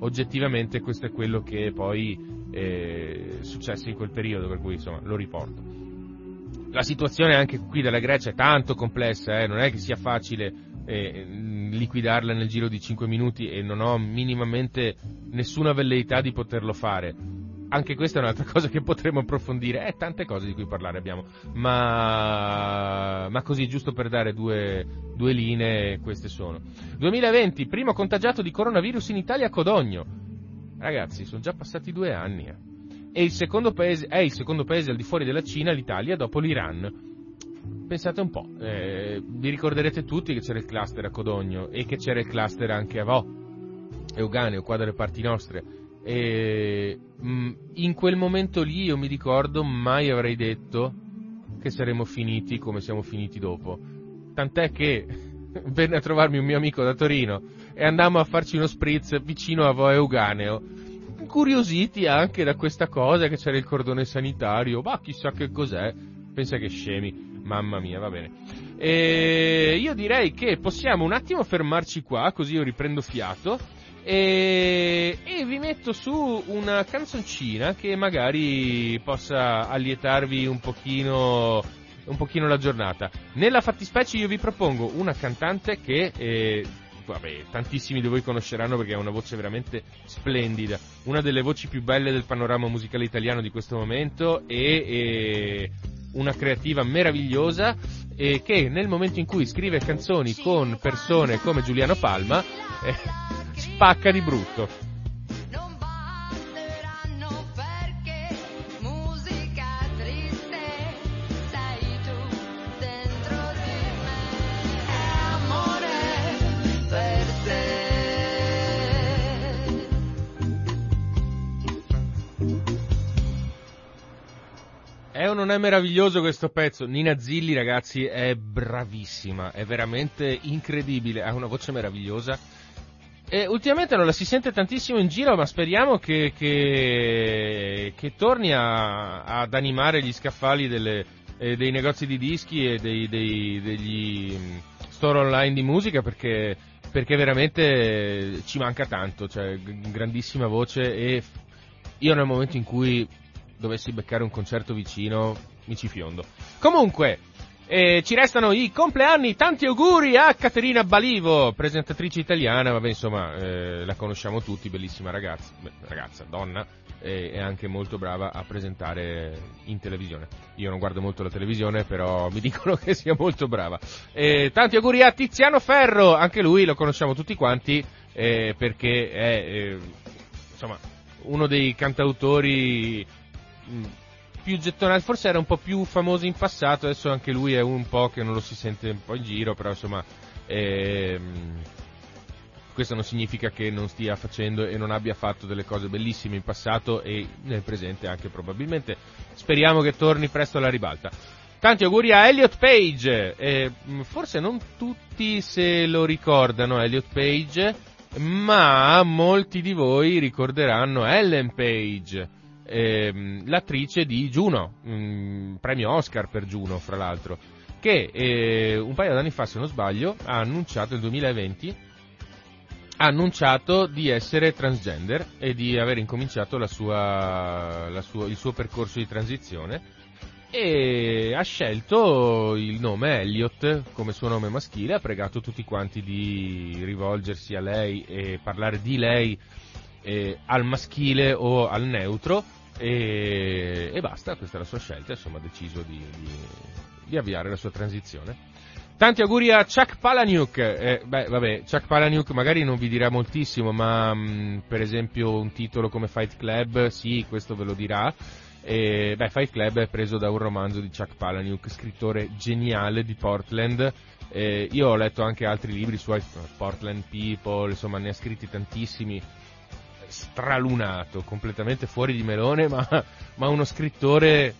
oggettivamente questo è quello che poi eh, è successo in quel periodo, per cui insomma lo riporto. La situazione anche qui della Grecia è tanto complessa, eh, non è che sia facile eh, liquidarla nel giro di 5 minuti e non ho minimamente nessuna velleità di poterlo fare. Anche questa è un'altra cosa che potremmo approfondire, eh, tante cose di cui parlare abbiamo, ma, ma così giusto per dare due, due linee, queste sono. 2020, primo contagiato di coronavirus in Italia a Codogno. Ragazzi, sono già passati due anni. Eh. E il paese, è il secondo paese al di fuori della Cina, l'Italia, dopo l'Iran pensate un po', eh, vi ricorderete tutti che c'era il cluster a Codogno e che c'era il cluster anche a Vo, Euganeo, qua dalle parti nostre. E, mm, in quel momento lì io mi ricordo mai avrei detto che saremmo finiti come siamo finiti dopo. Tant'è che venne a trovarmi un mio amico da Torino e andammo a farci uno spritz vicino a Vo Euganeo. Incuriositi anche da questa cosa che c'era il cordone sanitario, ma chissà che cos'è, pensa che scemi. Mamma mia, va bene. E io direi che possiamo un attimo fermarci qua, così io riprendo fiato. E, e, vi metto su una canzoncina che magari possa allietarvi un pochino, un pochino la giornata. Nella fattispecie io vi propongo una cantante che, eh, vabbè, tantissimi di voi conosceranno perché ha una voce veramente splendida, una delle voci più belle del panorama musicale italiano di questo momento e, e una creativa meravigliosa e che nel momento in cui scrive canzoni con persone come Giuliano Palma eh, spacca di brutto. O non è meraviglioso questo pezzo? Nina Zilli, ragazzi, è bravissima, è veramente incredibile, ha una voce meravigliosa. E ultimamente non la si sente tantissimo in giro, ma speriamo che, che, che torni a, ad animare gli scaffali delle, eh, dei negozi di dischi e dei, dei, degli mm, store online di musica perché, perché veramente ci manca tanto, cioè grandissima voce e io nel momento in cui dovessi beccare un concerto vicino, mi ci fiondo. Comunque, eh, ci restano i compleanni, tanti auguri a Caterina Balivo, presentatrice italiana, vabbè insomma eh, la conosciamo tutti, bellissima ragazza, beh, ragazza, donna, e eh, anche molto brava a presentare in televisione. Io non guardo molto la televisione, però mi dicono che sia molto brava. Tanti auguri a Tiziano Ferro, anche lui lo conosciamo tutti quanti, eh, perché è eh, insomma uno dei cantautori più gettonati, forse era un po' più famoso in passato, adesso anche lui è un po' che non lo si sente un po' in giro, però insomma ehm, questo non significa che non stia facendo e non abbia fatto delle cose bellissime in passato e nel presente anche probabilmente. Speriamo che torni presto alla ribalta. Tanti auguri a Elliot Page, eh, forse non tutti se lo ricordano Elliot Page, ma molti di voi ricorderanno Ellen Page ehm, l'attrice di Juno, un premio Oscar per Juno, fra l'altro, che eh, un paio d'anni fa, se non sbaglio, ha annunciato, nel 2020, ha annunciato di essere transgender e di aver incominciato la sua, la sua, il suo percorso di transizione e ha scelto il nome Elliot come suo nome maschile, ha pregato tutti quanti di rivolgersi a lei e parlare di lei eh, al maschile o al neutro e, e, basta, questa è la sua scelta, insomma ha deciso di, di, di, avviare la sua transizione. Tanti auguri a Chuck Palahniuk, eh, beh vabbè, Chuck Palahniuk magari non vi dirà moltissimo, ma mh, mm, per esempio un titolo come Fight Club, sì, questo ve lo dirà. E, beh, Fight Club è preso da un romanzo di Chuck Palahniuk, scrittore geniale di Portland. Eh, io ho letto anche altri libri su Portland People, insomma ne ha scritti tantissimi stralunato, completamente fuori di melone, ma, ma uno scrittore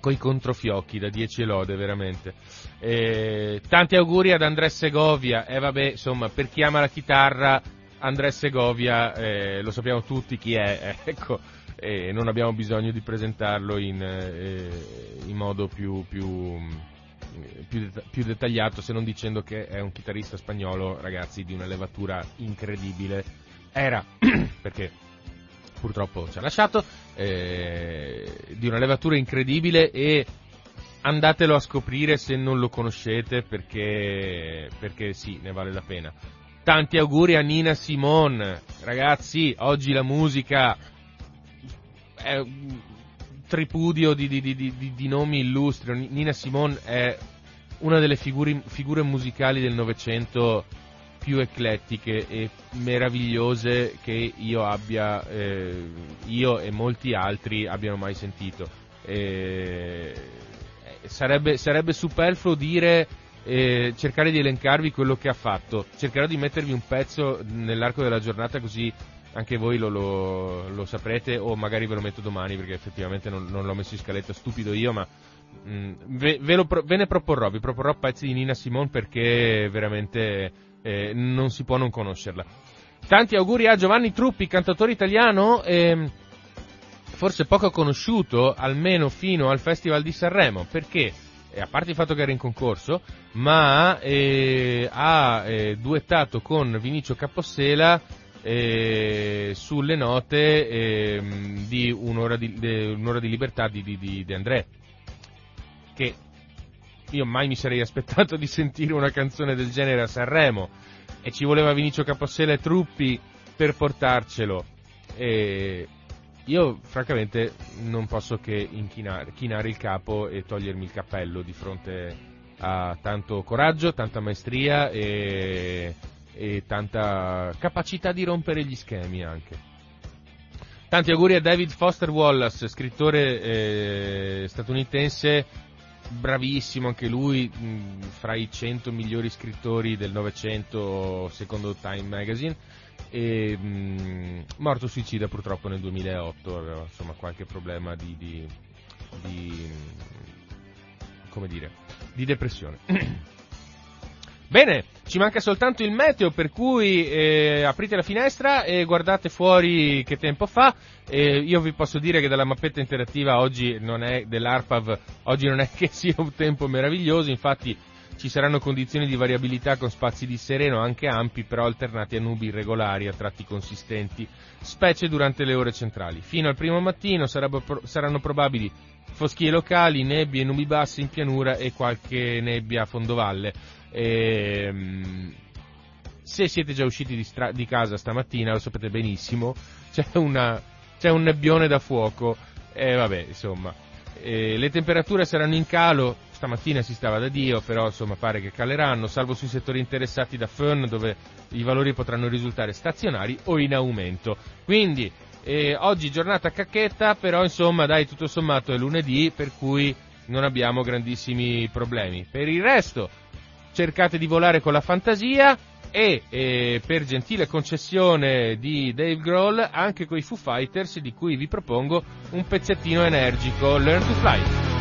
coi controfiocchi da 10 lode veramente. E, tanti auguri ad André Segovia e vabbè, insomma, per chi ama la chitarra, André Segovia, eh, lo sappiamo tutti chi è, ecco. e non abbiamo bisogno di presentarlo in, eh, in modo più, più, più, più, dettagliato se non dicendo che è un chitarrista spagnolo, ragazzi, di una levatura incredibile. Era, perché purtroppo ci ha lasciato, eh, di una levatura incredibile e andatelo a scoprire se non lo conoscete perché, perché sì, ne vale la pena. Tanti auguri a Nina Simone, ragazzi, oggi la musica è un tripudio di, di, di, di nomi illustri. Nina Simone è una delle figuri, figure musicali del Novecento più eclettiche e meravigliose che io abbia, eh, io e molti altri abbiano mai sentito. Eh, sarebbe, sarebbe, superfluo dire, eh, cercare di elencarvi quello che ha fatto. Cercherò di mettervi un pezzo nell'arco della giornata così anche voi lo, lo, lo, saprete o magari ve lo metto domani perché effettivamente non, non l'ho messo in scaletta, stupido io, ma mh, mm, ve, ve, lo, ve, ne proporrò, vi proporrò pezzi di Nina Simone perché veramente eh, non si può non conoscerla. Tanti auguri a Giovanni Truppi, cantatore italiano, eh, forse poco conosciuto, almeno fino al Festival di Sanremo, perché, eh, a parte il fatto che era in concorso, ma eh, ha eh, duettato con Vinicio Capossela eh, sulle note eh, di, un'ora di, de, un'ora di, libertà di, di, di André, che io mai mi sarei aspettato di sentire una canzone del genere a Sanremo e ci voleva Vinicio Capossela e Truppi per portarcelo. E io francamente non posso che inchinare, chinare il capo e togliermi il cappello di fronte a tanto coraggio, tanta maestria e e tanta capacità di rompere gli schemi anche. Tanti auguri a David Foster Wallace, scrittore eh, statunitense, bravissimo anche lui, mh, fra i 100 migliori scrittori del Novecento secondo Time Magazine, e, mh, morto suicida purtroppo nel 2008, aveva insomma qualche problema di, di, di come dire, di depressione. Bene, ci manca soltanto il meteo, per cui eh, aprite la finestra e guardate fuori che tempo fa. Eh, io vi posso dire che dalla mappetta interattiva oggi non è dell'ARPAV, oggi non è che sia un tempo meraviglioso, infatti ci saranno condizioni di variabilità con spazi di sereno anche ampi, però alternati a nubi irregolari a tratti consistenti, specie durante le ore centrali. Fino al primo mattino saranno probabili foschie locali, nebbie e nubi basse in pianura e qualche nebbia a fondovalle. E, ehm, se siete già usciti di, stra- di, casa stamattina, lo sapete benissimo, c'è, una, c'è un nebbione da fuoco e vabbè, insomma, e le temperature saranno in calo, stamattina si stava da Dio, però insomma pare che caleranno, salvo sui settori interessati da Fern dove i valori potranno risultare stazionari o in aumento. Quindi eh, oggi giornata cacchetta, però insomma dai tutto sommato è lunedì per cui non abbiamo grandissimi problemi. Per il resto cercate di volare con la fantasia e eh, per gentile concessione di Dave Grohl anche con i Foo Fighters di cui vi propongo un pezzettino energico Learn to Fly.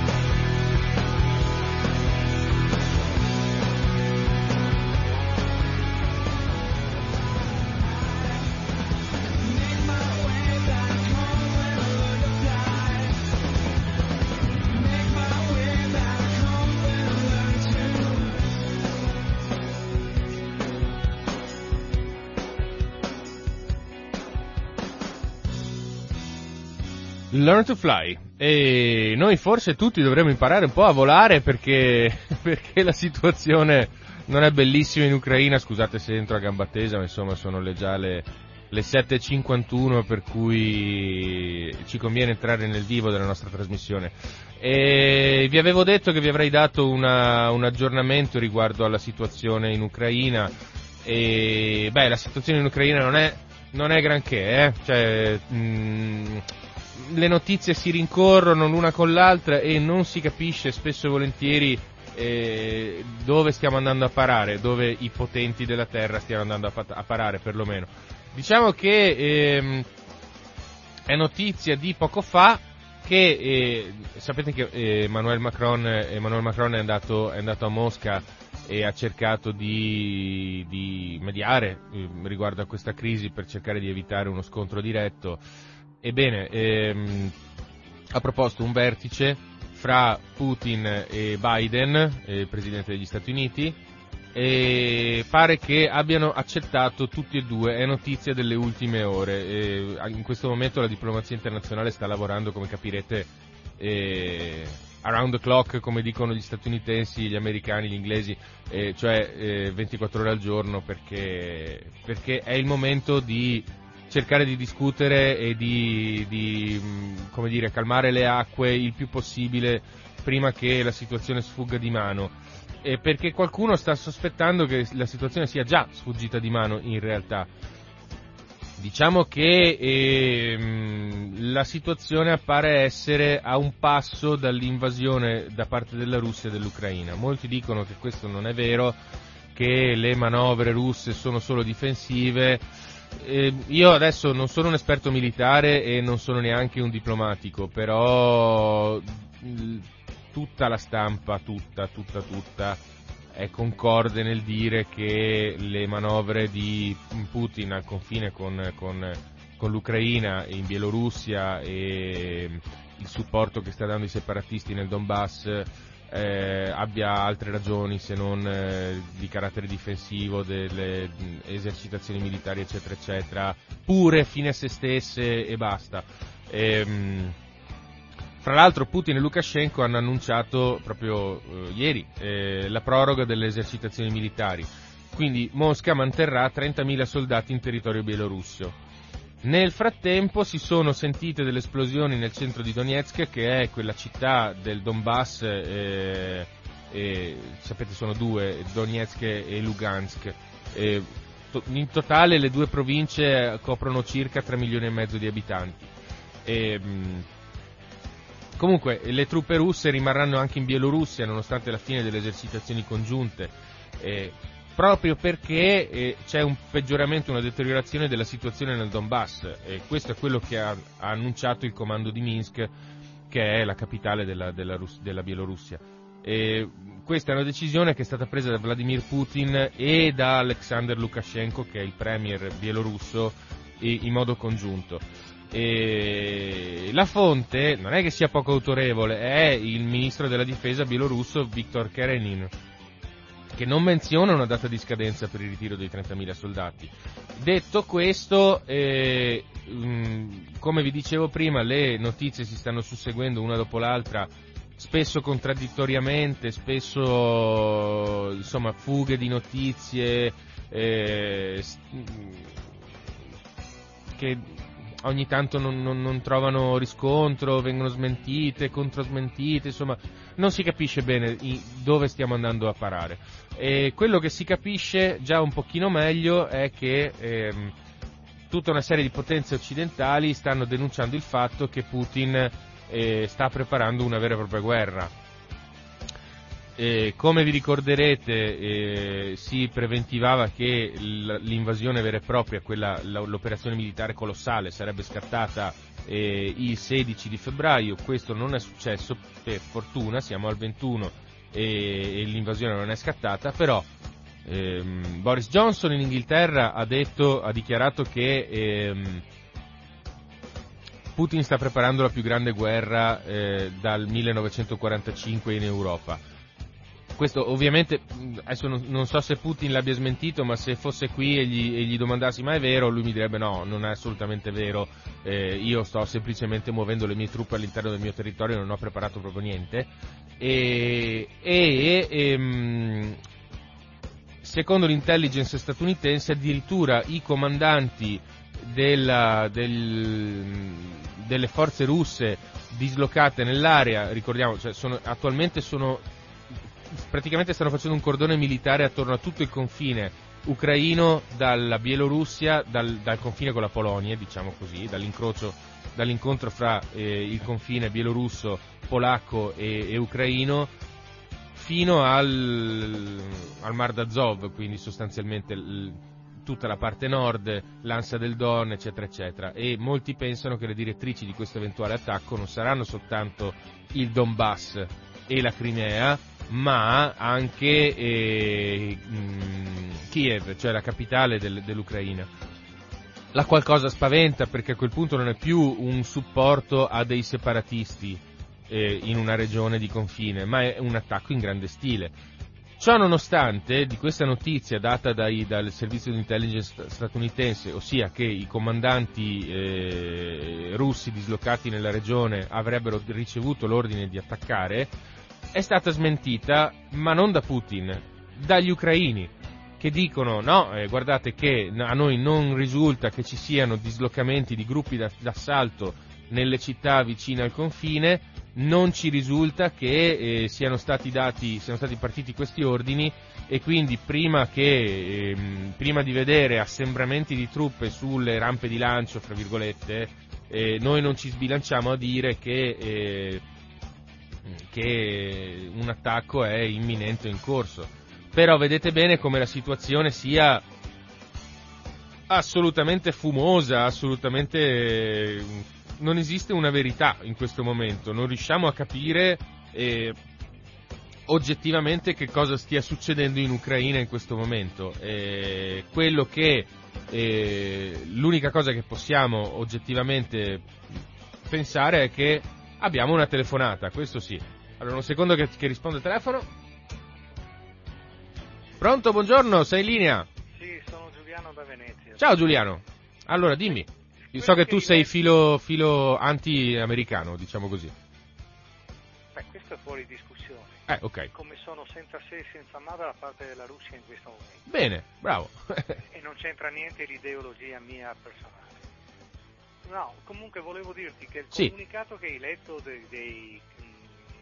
Learn to Fly. E noi forse tutti dovremmo imparare un po' a volare perché, perché la situazione non è bellissima in Ucraina. Scusate se entro a gamba tesa, ma insomma sono le già le, le 7.51 per cui ci conviene entrare nel vivo della nostra trasmissione. E vi avevo detto che vi avrei dato una, un aggiornamento riguardo alla situazione in Ucraina e beh, la situazione in Ucraina non è, non è granché, eh? cioè, mh, mm, le notizie si rincorrono l'una con l'altra e non si capisce spesso e volentieri eh, dove stiamo andando a parare, dove i potenti della Terra stiano andando a, a parare perlomeno. Diciamo che ehm, è notizia di poco fa che eh, sapete che eh, Emmanuel, Macron, Emmanuel Macron è, andato, è andato, a Mosca e ha cercato di, di mediare eh, riguardo a questa crisi per cercare di evitare uno scontro diretto Ebbene, ehm, ha proposto un vertice fra Putin e Biden, eh, Presidente degli Stati Uniti, e pare che abbiano accettato tutti e due, è notizia delle ultime ore. E in questo momento la diplomazia internazionale sta lavorando, come capirete, eh, around the clock, come dicono gli statunitensi, gli americani, gli inglesi, eh, cioè eh, 24 ore al giorno, perché, perché, è il momento di cercare di discutere e di, di come dire, calmare le acque il più possibile prima che la situazione sfugga di mano eh, perché qualcuno sta sospettando che la situazione sia già sfuggita di mano in realtà. Diciamo che ehm, la situazione appare essere a un passo dall'invasione da parte della Russia dell'Ucraina. Molti dicono che questo non è vero, che le manovre russe sono solo difensive. Eh, io adesso non sono un esperto militare e non sono neanche un diplomatico, però tutta la stampa, tutta, tutta, tutta, è concorde nel dire che le manovre di Putin al confine con, con, con l'Ucraina in Bielorussia e il supporto che sta dando i separatisti nel Donbass eh, abbia altre ragioni se non eh, di carattere difensivo, delle mh, esercitazioni militari eccetera eccetera, pure fine a se stesse e basta. E, ehm, mh, fra l'altro Putin e Lukashenko hanno annunciato proprio eh, ieri eh, la proroga delle esercitazioni militari, quindi Mosca manterrà 30.000 soldati in territorio bielorusso. Nel frattempo si sono sentite delle esplosioni nel centro di Donetsk, che è quella città del Donbass, eh, eh, sapete sono due, Donetsk e Lugansk. Eh, in totale le due province coprono circa 3 milioni e mezzo di abitanti. Mh, Comunque le truppe russe rimarranno anche in Bielorussia nonostante la fine delle esercitazioni congiunte, eh, proprio perché eh, c'è un peggioramento, una deteriorazione della situazione nel Donbass e questo è quello che ha, ha annunciato il comando di Minsk, che è la capitale della, della, Rus- della Bielorussia. E questa è una decisione che è stata presa da Vladimir Putin e da Alexander Lukashenko, che è il premier bielorusso, in modo congiunto. E la fonte non è che sia poco autorevole, è il ministro della difesa bielorusso Viktor Kerenin, che non menziona una data di scadenza per il ritiro dei 30.000 soldati. Detto questo, eh, mh, mm, come vi dicevo prima, le notizie si stanno susseguendo una dopo l'altra, spesso contraddittoriamente, spesso insomma fughe di notizie eh, che ogni tanto non, non, non, trovano riscontro, vengono smentite, controsmentite, insomma non si capisce bene dove stiamo andando a parare. E quello che si capisce già un pochino meglio è che ehm, tutta una serie di potenze occidentali stanno denunciando il fatto che Putin eh, sta preparando una vera e propria guerra eh, come vi ricorderete eh, si preventivava che l'invasione vera e propria, quella, l'operazione militare colossale sarebbe scattata eh, il 16 di febbraio, questo non è successo per fortuna, siamo al 21 e, e l'invasione non è scattata, però ehm, Boris Johnson in Inghilterra ha, detto, ha dichiarato che ehm, Putin sta preparando la più grande guerra eh, dal 1945 in Europa questo ovviamente, adesso non, non, so se Putin l'abbia smentito, ma se fosse qui e gli, e gli domandassi ma è vero, lui mi direbbe no, non è assolutamente vero, eh, io sto semplicemente muovendo le mie truppe all'interno del mio territorio non ho preparato proprio niente. E, e, e ehm, secondo l'intelligence statunitense addirittura i comandanti della, del, delle forze russe dislocate nell'area, ricordiamo, cioè sono, attualmente sono praticamente stanno facendo un cordone militare attorno a tutto il confine ucraino dalla Bielorussia, dal, dal confine con la Polonia, diciamo così, dall'incontro fra eh, il confine bielorusso, polacco e, e ucraino fino al, al, Mar d'Azov, quindi sostanzialmente l, tutta la parte nord, l'Ansa del Don, eccetera, eccetera. E molti pensano che le direttrici di questo eventuale attacco non saranno soltanto il Donbass e la Crimea, ma anche eh, Kiev, cioè la capitale del, dell'Ucraina. la qualcosa spaventa perché a quel punto non è più un supporto a dei separatisti eh, in una regione di confine, ma è un attacco in grande stile. Ciò nonostante, di questa notizia data dai, dal servizio di intelligence statunitense, ossia che i comandanti eh, russi dislocati nella regione avrebbero ricevuto l'ordine di attaccare, è stata smentita, ma non da Putin, dagli ucraini, che dicono no, eh, guardate che a noi non risulta che ci siano dislocamenti di gruppi d'assalto nelle città vicine al confine, non ci risulta che eh, siano, stati dati, siano stati partiti questi ordini e quindi prima, che, ehm, prima di vedere assembramenti di truppe sulle rampe di lancio, fra virgolette, eh, noi non ci sbilanciamo a dire che, eh, che un attacco è imminente in corso. Però vedete bene come la situazione sia assolutamente fumosa, assolutamente non esiste una verità in questo momento, non riusciamo a capire eh, oggettivamente che cosa stia succedendo in Ucraina in questo momento. Eh, quello che eh, l'unica cosa che possiamo oggettivamente pensare è che abbiamo una telefonata, questo sì. Allora, un secondo che, che risponde al telefono. Pronto, buongiorno, sei in linea? Sì, sono Giuliano da Venezia. Ciao Giuliano. Allora, dimmi. Io so che tu sei filo, filo anti-americano, diciamo così. Beh, questo è fuori discussione. Eh, ok. Come sono senza se e senza ma dalla parte della Russia in questo momento. Bene, bravo. e non c'entra niente l'ideologia mia personale. No, comunque volevo dirti che il Sì. comunicato che hai letto dei- dei-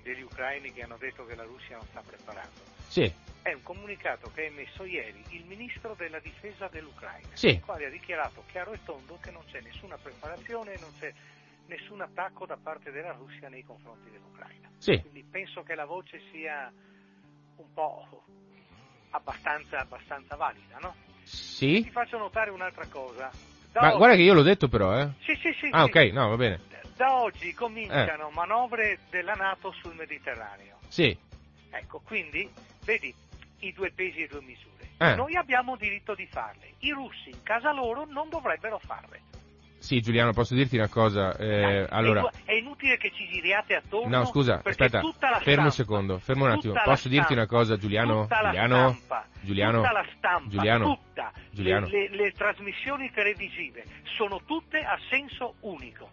degli ucraini che hanno detto che la Russia non sta preparando sì, è un comunicato che ha emesso ieri il ministro della difesa dell'Ucraina, Sì. il quale ha dichiarato chiaro e tondo che non c'è nessuna preparazione, non c'è nessun attacco da parte della Russia nei confronti dell'Ucraina. sì. Quindi penso che la voce sia un po' abbastanza, abbastanza valida, no? Ti Sì? faccio notare un'altra cosa. Ma oggi- guarda che io l'ho detto però, eh. Sì, sì, sì. Ah, sì. ok, no, va bene. Da oggi cominciano manovre della Nato sul Mediterraneo. Sì, Ecco, quindi, vedi, i due pesi e due misure. Eh. Noi abbiamo diritto di farle. I russi in casa loro non dovrebbero farle. Sì, Giuliano, posso dirti una cosa? Eh, Dai, allora, è, inutile che ci giriate attorno. no, scusa, aspetta, tutta la fermo un stampa, secondo, fermo un attimo. Posso dirti stampa, una cosa, Giuliano? Tutta la Giuliano? stampa, Giuliano? tutta la stampa, Giuliano? tutta, Giuliano? Le, le- le trasmissioni televisive sono tutte a senso unico.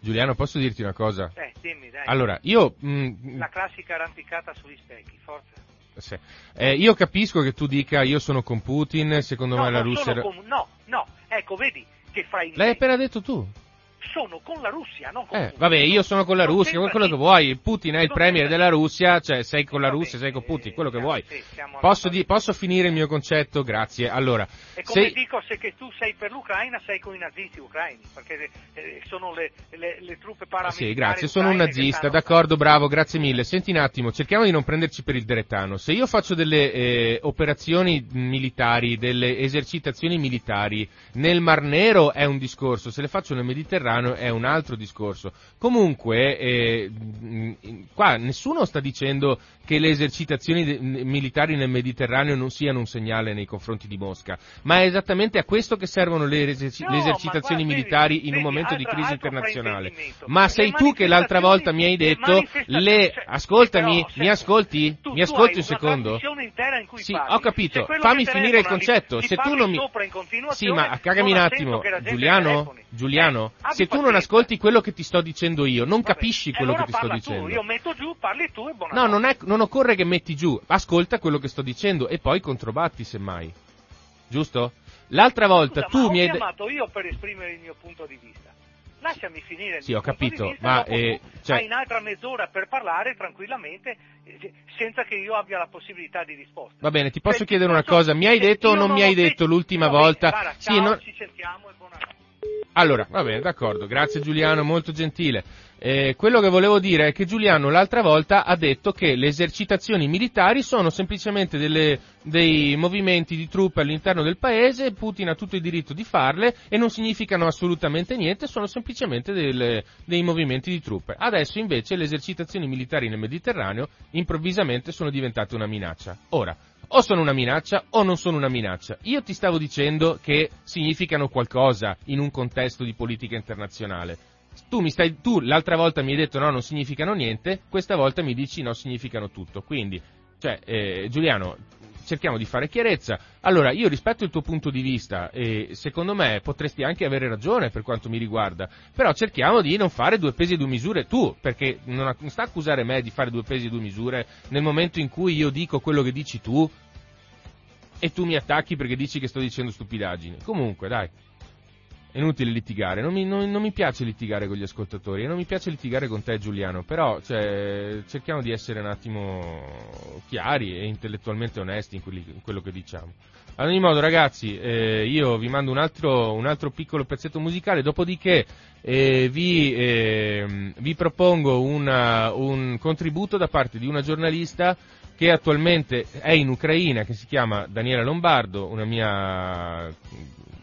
Giuliano, posso dirti una cosa? Eh, dimmi, dai. Allora, io... mm, La classica arrampicata sugli specchi, forza. sì. Eh, io capisco che tu dica io sono con Putin, secondo No, me la Russia... con- no, no, ecco, vedi che fai L'hai appena detto tu. Sono con la Russia, non con Eh, Putin. vabbè, io sono con la Non Russia, quello che vuoi. Putin è il premier della Russia, cioè sei con la Russia, sei con Putin, quello che vuoi. Posso, di- posso finire il mio concetto? Grazie. Allora, E come se- dico, se che tu sei per l'Ucraina, sei con i nazisti ucraini, perché eh, sono le, le- le truppe paramilitari Sì, grazie, sono un nazista, d'accordo, bravo, grazie mille. Senti un attimo, cerchiamo di non prenderci per il derettano. Se io faccio delle eh, operazioni militari, delle esercitazioni militari nel Mar Nero è un discorso, se le faccio nel Mediterraneo è un altro discorso. Comunque, eh, mh, qua nessuno sta dicendo che le esercitazioni de- militari nel Mediterraneo non siano un segnale nei confronti di Mosca, ma è esattamente a questo che servono le, eserci- No, le esercitazioni guarda, militari vedi, in un vedi, momento di altro- crisi altro internazionale. fraintendimento. Ma sei tu che l'altra volta mi hai detto le se- ascoltami, però, se- mi ascolti? tu- mi ascolti un secondo? trasmissione intera in cui Sì, parli. ho capito. Se Fammi finire il concetto. Se tu non mi Sì, ma cagami un attimo, Giuliano. Giuliano, Eh, abbi se tu non ascolti quello che ti sto dicendo io, non Vabbè, capisci quello allora che ti sto parla dicendo. Tu, io metto giù, parli tu e buona No, non, è- non occorre che metti giù, ascolta quello che sto dicendo e poi controbatti semmai. Giusto? L'altra volta Scusa, tu mi hai chiamato io per esprimere il mio punto di vista. Lasciami finire il Sì, mio ho capito, vista, ma, eh, tu cioè- hai un'altra mezz'ora per parlare tranquillamente eh, senza che io abbia la possibilità di risposta. Va bene, ti posso Cioè, chiedere una posso- cosa? Mi hai detto o io non mi hai detto- l'ultima Va bene, volta? guarda, Sì, ciao, non- ci sentiamo e buonanotte. Allora, va bene, d'accordo, grazie Giuliano, molto gentile. Eh, quello che volevo dire è che Giuliano l'altra volta ha detto che le esercitazioni militari sono semplicemente delle- dei movimenti di truppe all'interno del paese, Putin ha tutto il diritto di farle e non significano assolutamente niente, sono semplicemente delle- dei movimenti di truppe. Adesso invece le esercitazioni militari nel Mediterraneo improvvisamente sono diventate una minaccia. Ora, o sono una minaccia o non sono una minaccia. Io ti stavo dicendo che significano qualcosa in un contesto di politica internazionale. Tu, mi stai, tu l'altra volta mi hai detto no, non significano niente, questa volta mi dici no, significano tutto. Quindi, cioè, eh, Giuliano, cerchiamo di fare chiarezza. Allora, io rispetto il tuo punto di vista e secondo me potresti anche avere ragione per quanto mi riguarda, però cerchiamo di non fare due pesi e due misure tu, perché non, sta a accusare me di fare due pesi e due misure nel momento in cui io dico quello che dici tu e tu mi attacchi perché dici che sto dicendo stupidaggini. Comunque, dai. È inutile litigare, non mi, non, non mi, piace litigare con gli ascoltatori e non mi piace litigare con te Giuliano, però cioè, cerchiamo di essere un attimo chiari e intellettualmente onesti in, quelli, in quello che diciamo. Ad ogni modo ragazzi, eh, io vi mando un altro, un altro, piccolo pezzetto musicale, dopodiché eh, vi, eh, vi, propongo una, un contributo da parte di una giornalista che attualmente è in Ucraina, che si chiama Daniela Lombardo, una mia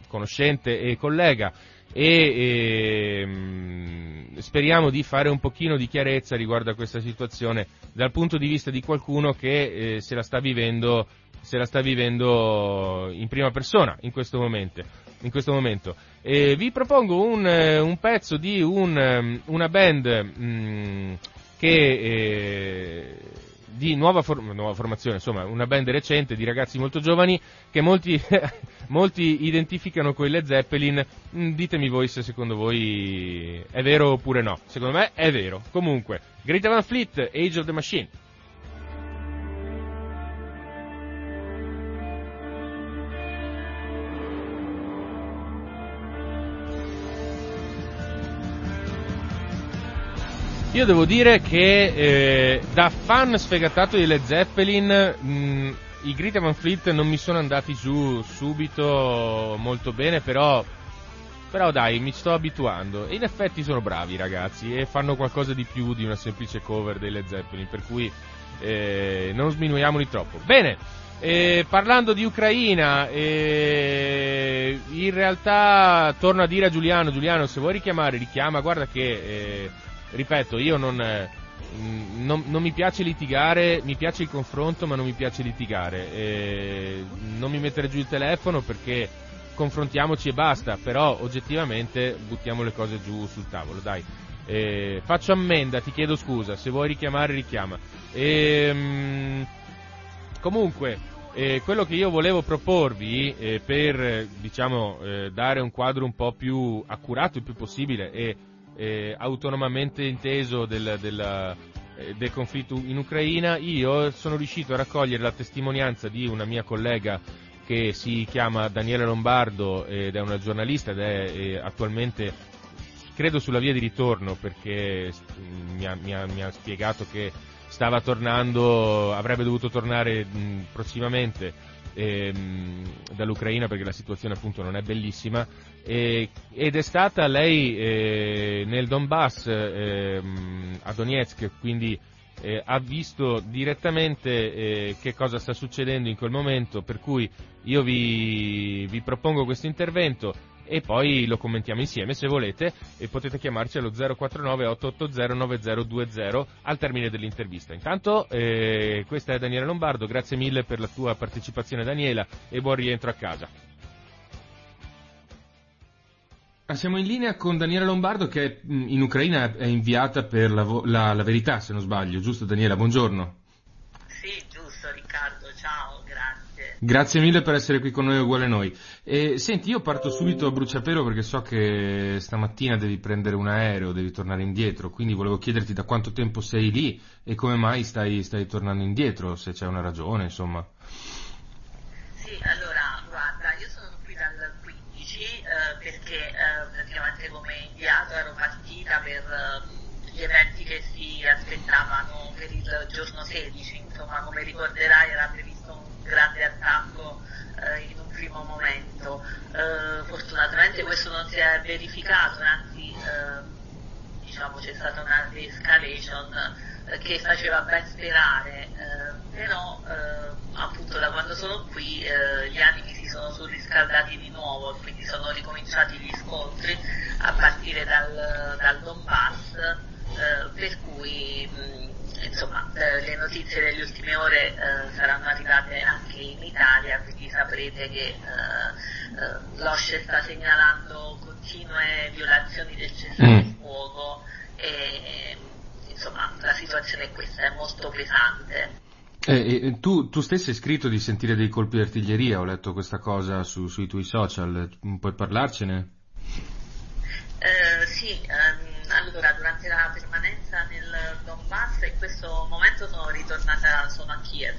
conoscente e collega e, e ehm, speriamo di fare un pochino di chiarezza riguardo a questa situazione dal punto di vista di qualcuno che eh, se, la sta vivendo, se la sta vivendo in prima persona in questo momento. In questo momento. Vi propongo un, eh, un pezzo di un, ehm, una band mh, mm, che eh, di nuova, for- nuova, formazione, insomma una band recente di ragazzi molto giovani che molti, molti identificano con i Led Zeppelin, mm, ditemi voi se secondo voi è vero oppure no, secondo me è vero. Comunque, Greta Van Fleet, Age of the Machine. Io devo dire che eh, da fan sfegatato di Led Zeppelin mh, mm, i Greta Van Fleet non mi sono andati giù subito molto bene, però, però dai, mi sto abituando. E in effetti sono bravi ragazzi e fanno qualcosa di più di una semplice cover dei Led Zeppelin, per cui eh, non sminuiamoli troppo. Bene, eh, parlando di Ucraina, eh, in realtà torno a dire a Giuliano, Giuliano se vuoi richiamare, richiama, guarda che eh, ripeto, io non, eh, non, non, mi piace litigare, mi piace il confronto, ma non mi piace litigare. E non mi mettere giù il telefono perché confrontiamoci e basta, però oggettivamente buttiamo le cose giù sul tavolo, dai. E faccio ammenda, ti chiedo scusa, se vuoi richiamare richiama. E, mh, comunque, eh, quello che io volevo proporvi eh, per diciamo, eh, dare un quadro un po' più accurato il più possibile e eh, autonomamente inteso del, del, eh, del, conflitto in Ucraina, io sono riuscito a raccogliere la testimonianza di una mia collega che si chiama Daniela Lombardo ed è una giornalista ed è eh, attualmente credo sulla via di ritorno perché mi ha, mi, ha, mi ha, spiegato che stava tornando, avrebbe dovuto tornare mh, prossimamente ehm, dall'Ucraina perché la situazione appunto non è bellissima. Eh, ed è stata lei eh, nel Donbass ehm, a Donetsk, quindi eh, ha visto direttamente eh, che cosa sta succedendo in quel momento, per cui io vi, vi propongo questo intervento e poi lo commentiamo insieme se volete e potete chiamarci allo 049 880 9020 al termine dell'intervista. Intanto eh, questa è Daniela Lombardo, grazie mille per la tua partecipazione Daniela e buon rientro a casa. Ah, siamo in linea con Daniela Lombardo che in Ucraina è inviata per la, la, la verità, se non sbaglio, giusto Daniela? Buongiorno. Sì, giusto Riccardo, ciao, grazie. Mille per essere qui con noi uguale noi. E, senti, io parto subito a bruciapelo perché so che stamattina devi prendere un aereo, devi tornare indietro, quindi volevo chiederti da quanto tempo sei lì e come mai stai, stai tornando indietro, se c'è una ragione, insomma. Sì, allora perché eh, praticamente come inviato ero partita per eh, gli eventi che si aspettavano per il giorno 16, insomma come ricorderai era previsto un grande attacco eh, in un primo momento. Eh, fortunatamente questo non si è verificato, anzi eh, diciamo c'è stata una de-escalation eh, che faceva ben sperare, però appunto da quando sono qui gli animi si sono surriscaldati di nuovo quindi sono ricominciati gli scontri a partire dal, dal Donbass, eh, per cui mh, insomma, eh, le notizie delle ultime ore eh, saranno arrivate anche in Italia, quindi saprete che eh, l'OSCE sta segnalando continue violazioni del cessate il fuoco e insomma la situazione è questa, è molto pesante. Eh, tu, tu stesso hai scritto di sentire dei colpi di artiglieria, ho letto questa cosa su, sui tuoi social, puoi parlarcene? Eh, sì, ehm, allora durante la permanenza nel Donbass in questo momento sono ritornata, sono a Kiev,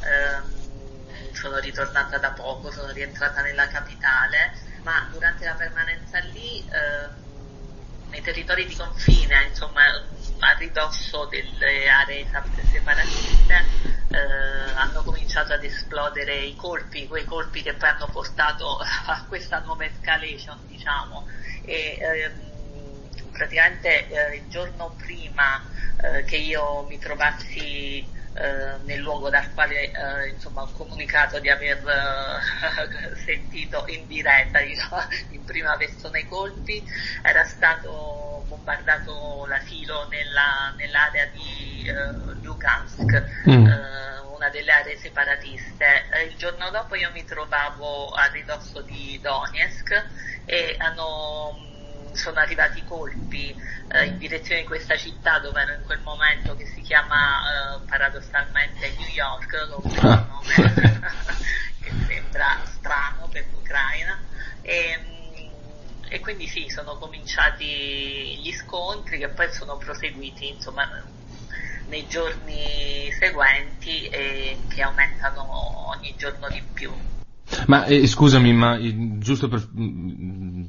ehm, sono ritornata da poco, sono rientrata nella capitale, ma durante la permanenza lì ehm, nei territori di confine, insomma, a ridosso delle aree separatiste, eh, hanno cominciato ad esplodere i colpi, quei colpi che poi hanno portato a questa nuova escalation, diciamo. E, ehm, praticamente eh, il giorno prima eh, che io mi trovassi eh, nel luogo dal quale eh, insomma, ho comunicato di aver eh, sentito in diretta diciamo, in prima persona i colpi, era stato bombardato l'asilo nella, nell'area di Lugansk, mm. una delle aree separatiste. il giorno dopo io mi trovavo a ridosso di Donetsk e hanno sono arrivati i colpi eh, in direzione di questa città dove ero in quel momento che si chiama eh, paradossalmente New York, ah. nome che sembra strano per l'Ucraina. E, mm, e, quindi sì, sono cominciati gli scontri che poi sono proseguiti insomma, nei giorni seguenti e che aumentano ogni giorno di più. Ma eh, scusami, ma eh, giusto per mm,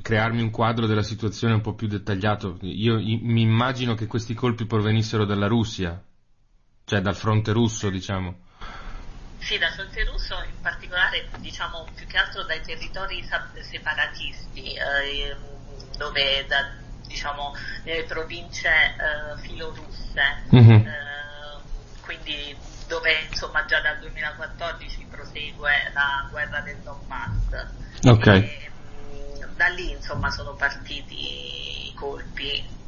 crearmi un quadro della situazione un po' più dettagliato. Io mi immagino che questi colpi provenissero dalla Russia, cioè dal fronte russo, diciamo. Sì, dal fronte russo, in particolare, diciamo, più che altro dai territori separatisti, eh, dove, da, diciamo, nelle province eh, filorusse, mm-hmm. eh, quindi dove insomma già dal 2014 prosegue la guerra del Donbass. Ok. E, da lì insomma sono partiti i colpi.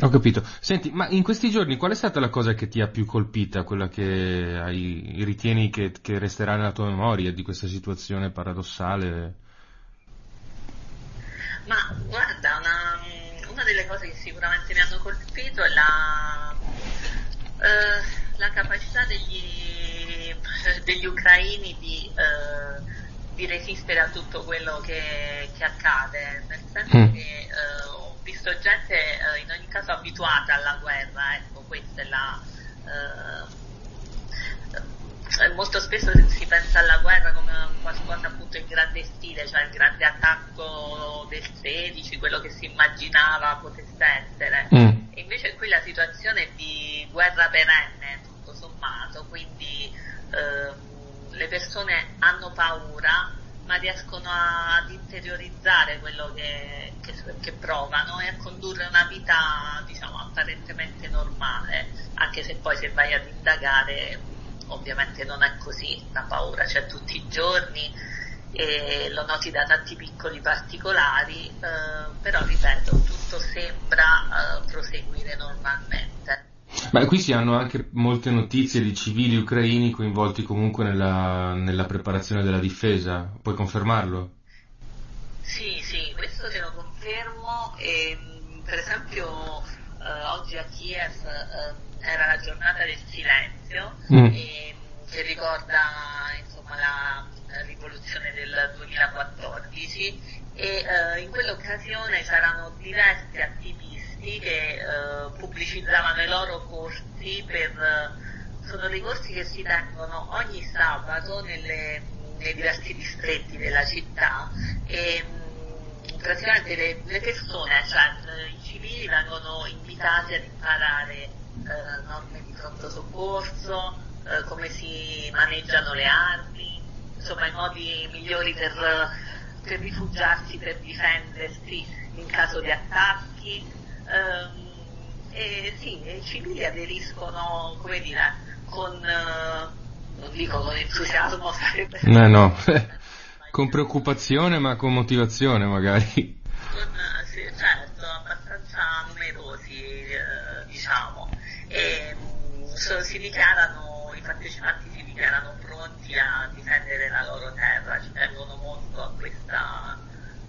Ho capito. Senti, ma in questi giorni qual è stata la cosa che ti ha più colpita, quella che hai, ritieni che, che resterà nella tua memoria di questa situazione paradossale? Ma guarda, una, una delle cose che sicuramente mi hanno colpito è la, eh, la capacità degli, degli, ucraini di eh, di resistere a tutto quello che, che accade, nel senso mm. che eh, ho visto gente eh, in ogni caso abituata alla guerra, ecco, questa è la... Eh, molto spesso si pensa alla guerra come qualcosa appunto in grande stile, cioè il grande attacco del 16, quello che si immaginava potesse essere. Mm. E invece qui la situazione è di guerra perenne, tutto sommato, quindi eh, le persone hanno paura ma riescono ad interiorizzare quello che, che, che, provano e a condurre una vita diciamo apparentemente normale, anche se poi se vai ad indagare ovviamente non è così, la paura c'è tutti i giorni e lo noti da tanti piccoli particolari, eh, però ripeto, tutto sembra eh, proseguire normalmente. Beh, qui si hanno anche molte notizie di civili ucraini coinvolti comunque nella, nella preparazione della difesa, puoi confermarlo? Sì, sì, questo te lo confermo. E, per esempio eh, oggi a Kiev eh, era la giornata del silenzio mm. e, che ricorda insomma, la rivoluzione del 2014 e eh, in quell'occasione c'erano diversi attivisti corsi che eh, pubblicizzavano i loro corsi per, sono dei corsi che si tengono ogni sabato nelle, nei diversi distretti della città e mm, praticamente le, le, persone, cioè i civili vengono invitati ad imparare eh, norme di pronto soccorso, eh, come si maneggiano le armi, insomma i modi migliori per, per rifugiarsi, per difendersi in caso di attacchi, e sì, i civili aderiscono, come dire, con, uh, non dico con entusiasmo, sarebbe... No, no, con preoccupazione ma con motivazione magari. Con, sì, certo, abbastanza numerosi, eh, diciamo. e mh, so- si dichiarano, i partecipanti si dichiarano pronti a difendere la loro terra, ci tengono molto a questa,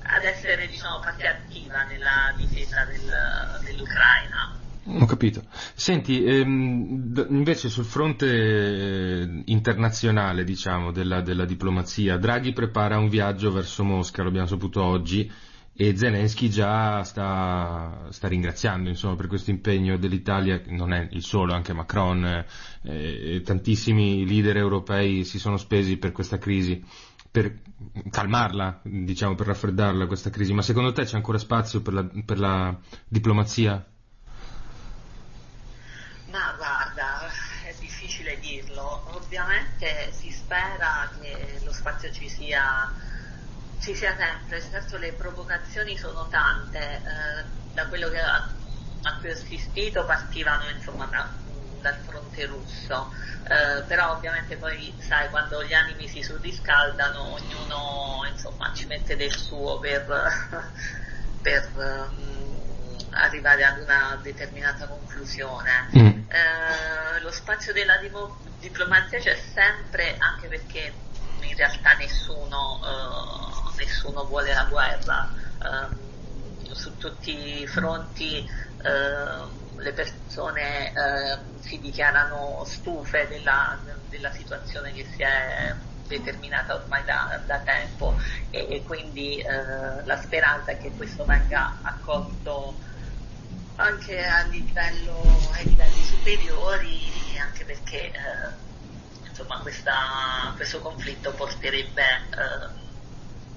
ad essere diciamo, parte attiva nella difesa del- dell'Ucraina. Ho capito. Senti, ehm, invece sul fronte eh, internazionale, diciamo, della, della diplomazia, Draghi prepara un viaggio verso Mosca, lo abbiamo saputo oggi, e Zelensky già sta, sta ringraziando insomma, per questo impegno dell'Italia, non è il solo, anche Macron, eh, tantissimi leader europei si sono spesi per questa crisi, per calmarla, diciamo, per raffreddarla questa crisi, ma secondo te c'è ancora spazio per la, per la diplomazia? Ma guarda, è difficile dirlo. Ovviamente si spera che lo spazio ci sia, ci sia sempre. Certo le provocazioni sono tante. eh, da quello che a, a cui ho assistito partivano insomma da- dal fronte russo. Eh, però ovviamente poi sai quando gli animi si surriscaldano ognuno insomma ci mette del suo per, per ehm, arrivare ad una determinata conclusione. Mm. Eh, lo spazio della dimo- diplomazia c'è sempre, anche perché in realtà nessuno, eh, nessuno vuole la guerra. Ehm, su tutti i fronti eh, le persone eh, si dichiarano stufe della, della situazione che si è determinata ormai da, da tempo e, e quindi eh, la speranza è che questo venga accolto anche a livello, ai livelli superiori, anche perché eh, insomma, questa- questo conflitto porterebbe eh,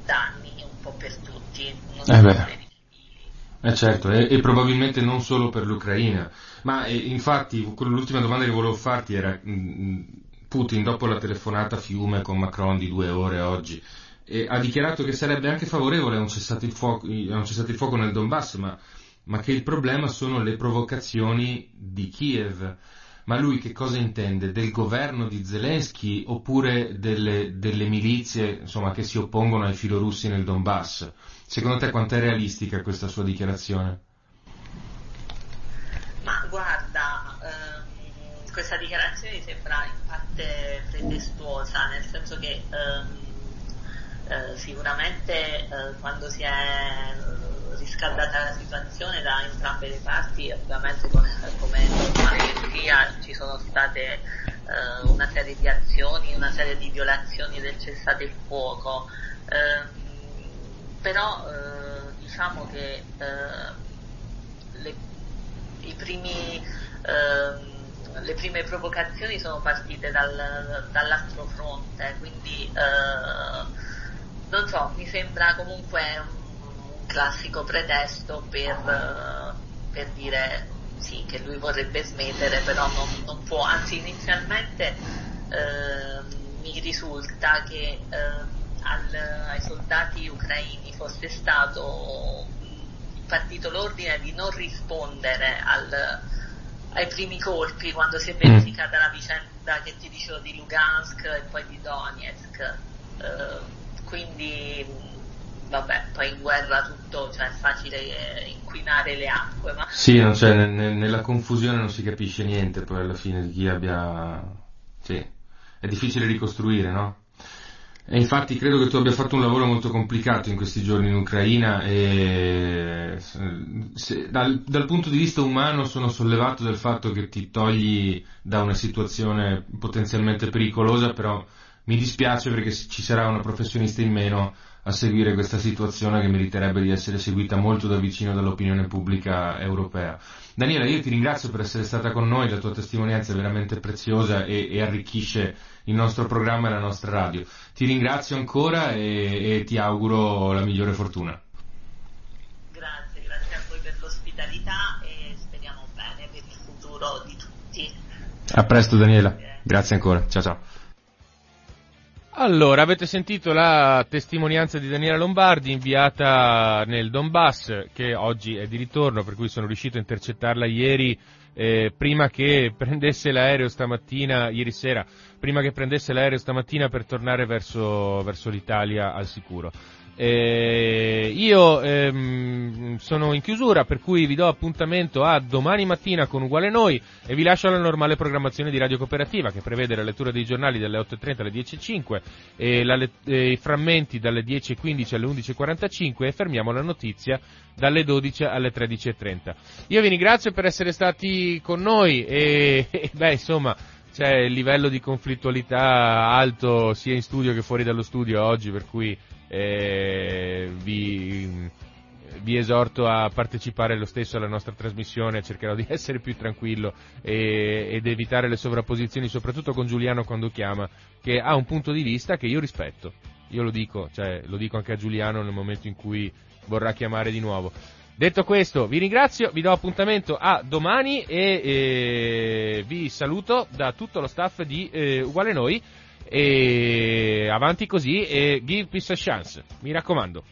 danni un po' per tutti, non Eh solo beh. per i civili. Eh certo, e, e probabilmente non solo per l'Ucraina, ma eh, infatti l'ultima domanda che volevo farti era mm, Putin dopo la telefonata a fiume con Macron di due ore oggi eh, ha dichiarato che sarebbe anche favorevole a un cessate il fuoco, a un cessate il fuoco nel Donbass, ma, ma che il problema sono le provocazioni di Kiev. Ma lui che cosa intende? Del governo di Zelensky oppure delle, delle milizie insomma, che si oppongono ai filorussi nel Donbass? Secondo te quanto è realistica questa sua dichiarazione? Ma guarda, ehm, questa dichiarazione sembra in parte pretestuosa, nel senso che ehm, eh, sicuramente eh, quando si è riscaldata la situazione da entrambe le parti, ovviamente come, come che sia, ci sono state eh, una serie di azioni, una serie di violazioni del cessate il fuoco. Ehm, però eh, diciamo che eh, le, primi, ehm, le prime provocazioni sono partite dal- dall'altro fronte, quindi eh, non so, mi sembra comunque un, un classico pretesto per, eh, per dire sì, che lui vorrebbe smettere, però non, non può, anzi inizialmente ehm, mi risulta che ehm, al- ai soldati ucraini fosse stato partito l'ordine di non rispondere al- ai primi colpi quando si è verificata la vicenda che ti dicevo di Lugansk e poi di Donetsk. Eh, quindi vabbè, poi in guerra tutto, cioè è facile eh, inquinare le acque, ma Sì, non c'è- ne- ne- nella confusione non si capisce niente poi alla fine di chi abbia... Sì, è difficile ricostruire, no? E infatti credo che tu abbia fatto un lavoro molto complicato in questi giorni in Ucraina e se- dal, dal punto di vista umano sono sollevato del fatto che ti togli da una situazione potenzialmente pericolosa, però mi dispiace perché ci sarà una professionista in meno a seguire questa situazione che meriterebbe di essere seguita molto da vicino dall'opinione pubblica europea. Daniela, io ti ringrazio per essere stata con noi, la tua testimonianza è veramente preziosa e, e arricchisce il nostro programma e la nostra radio. Ti ringrazio ancora e, e ti auguro la migliore fortuna. grazie, grazie a voi per l'ospitalità e speriamo bene per il futuro di tutti. A presto Daniela, grazie ancora, ciao ciao. Allora, avete sentito la testimonianza di Daniela Lombardi inviata nel Donbass, che oggi è di ritorno, per cui sono riuscito a intercettarla ieri eh, prima che prendesse l'aereo stamattina, ieri sera, prima che prendesse l'aereo stamattina per tornare verso, verso l'Italia al sicuro. Eh, io ehm, sono in chiusura, per cui vi do appuntamento a domani mattina con Uguale Noi e vi lascio alla normale programmazione di Radio Cooperativa che prevede la lettura dei giornali dalle 8.30 alle 10.05 e, la, e i frammenti dalle 10.15 alle 11.45 e fermiamo la notizia dalle 12 alle 13.30. Io vi ringrazio per essere stati con noi e, e beh insomma c'è il livello di conflittualità alto sia in studio che fuori dallo studio oggi per cui eh, vi, vi, esorto a partecipare lo stesso alla nostra trasmissione, cercherò di essere più tranquillo e, ed evitare le sovrapposizioni, soprattutto con Giuliano quando chiama, che ha un punto di vista che io rispetto. Io lo dico, cioè, lo dico anche a Giuliano nel momento in cui vorrà chiamare di nuovo. Detto questo, vi ringrazio, vi do appuntamento a domani e eh, vi saluto da tutto lo staff di eh, Uguale Noi e avanti così e give peace a chance, mi raccomando.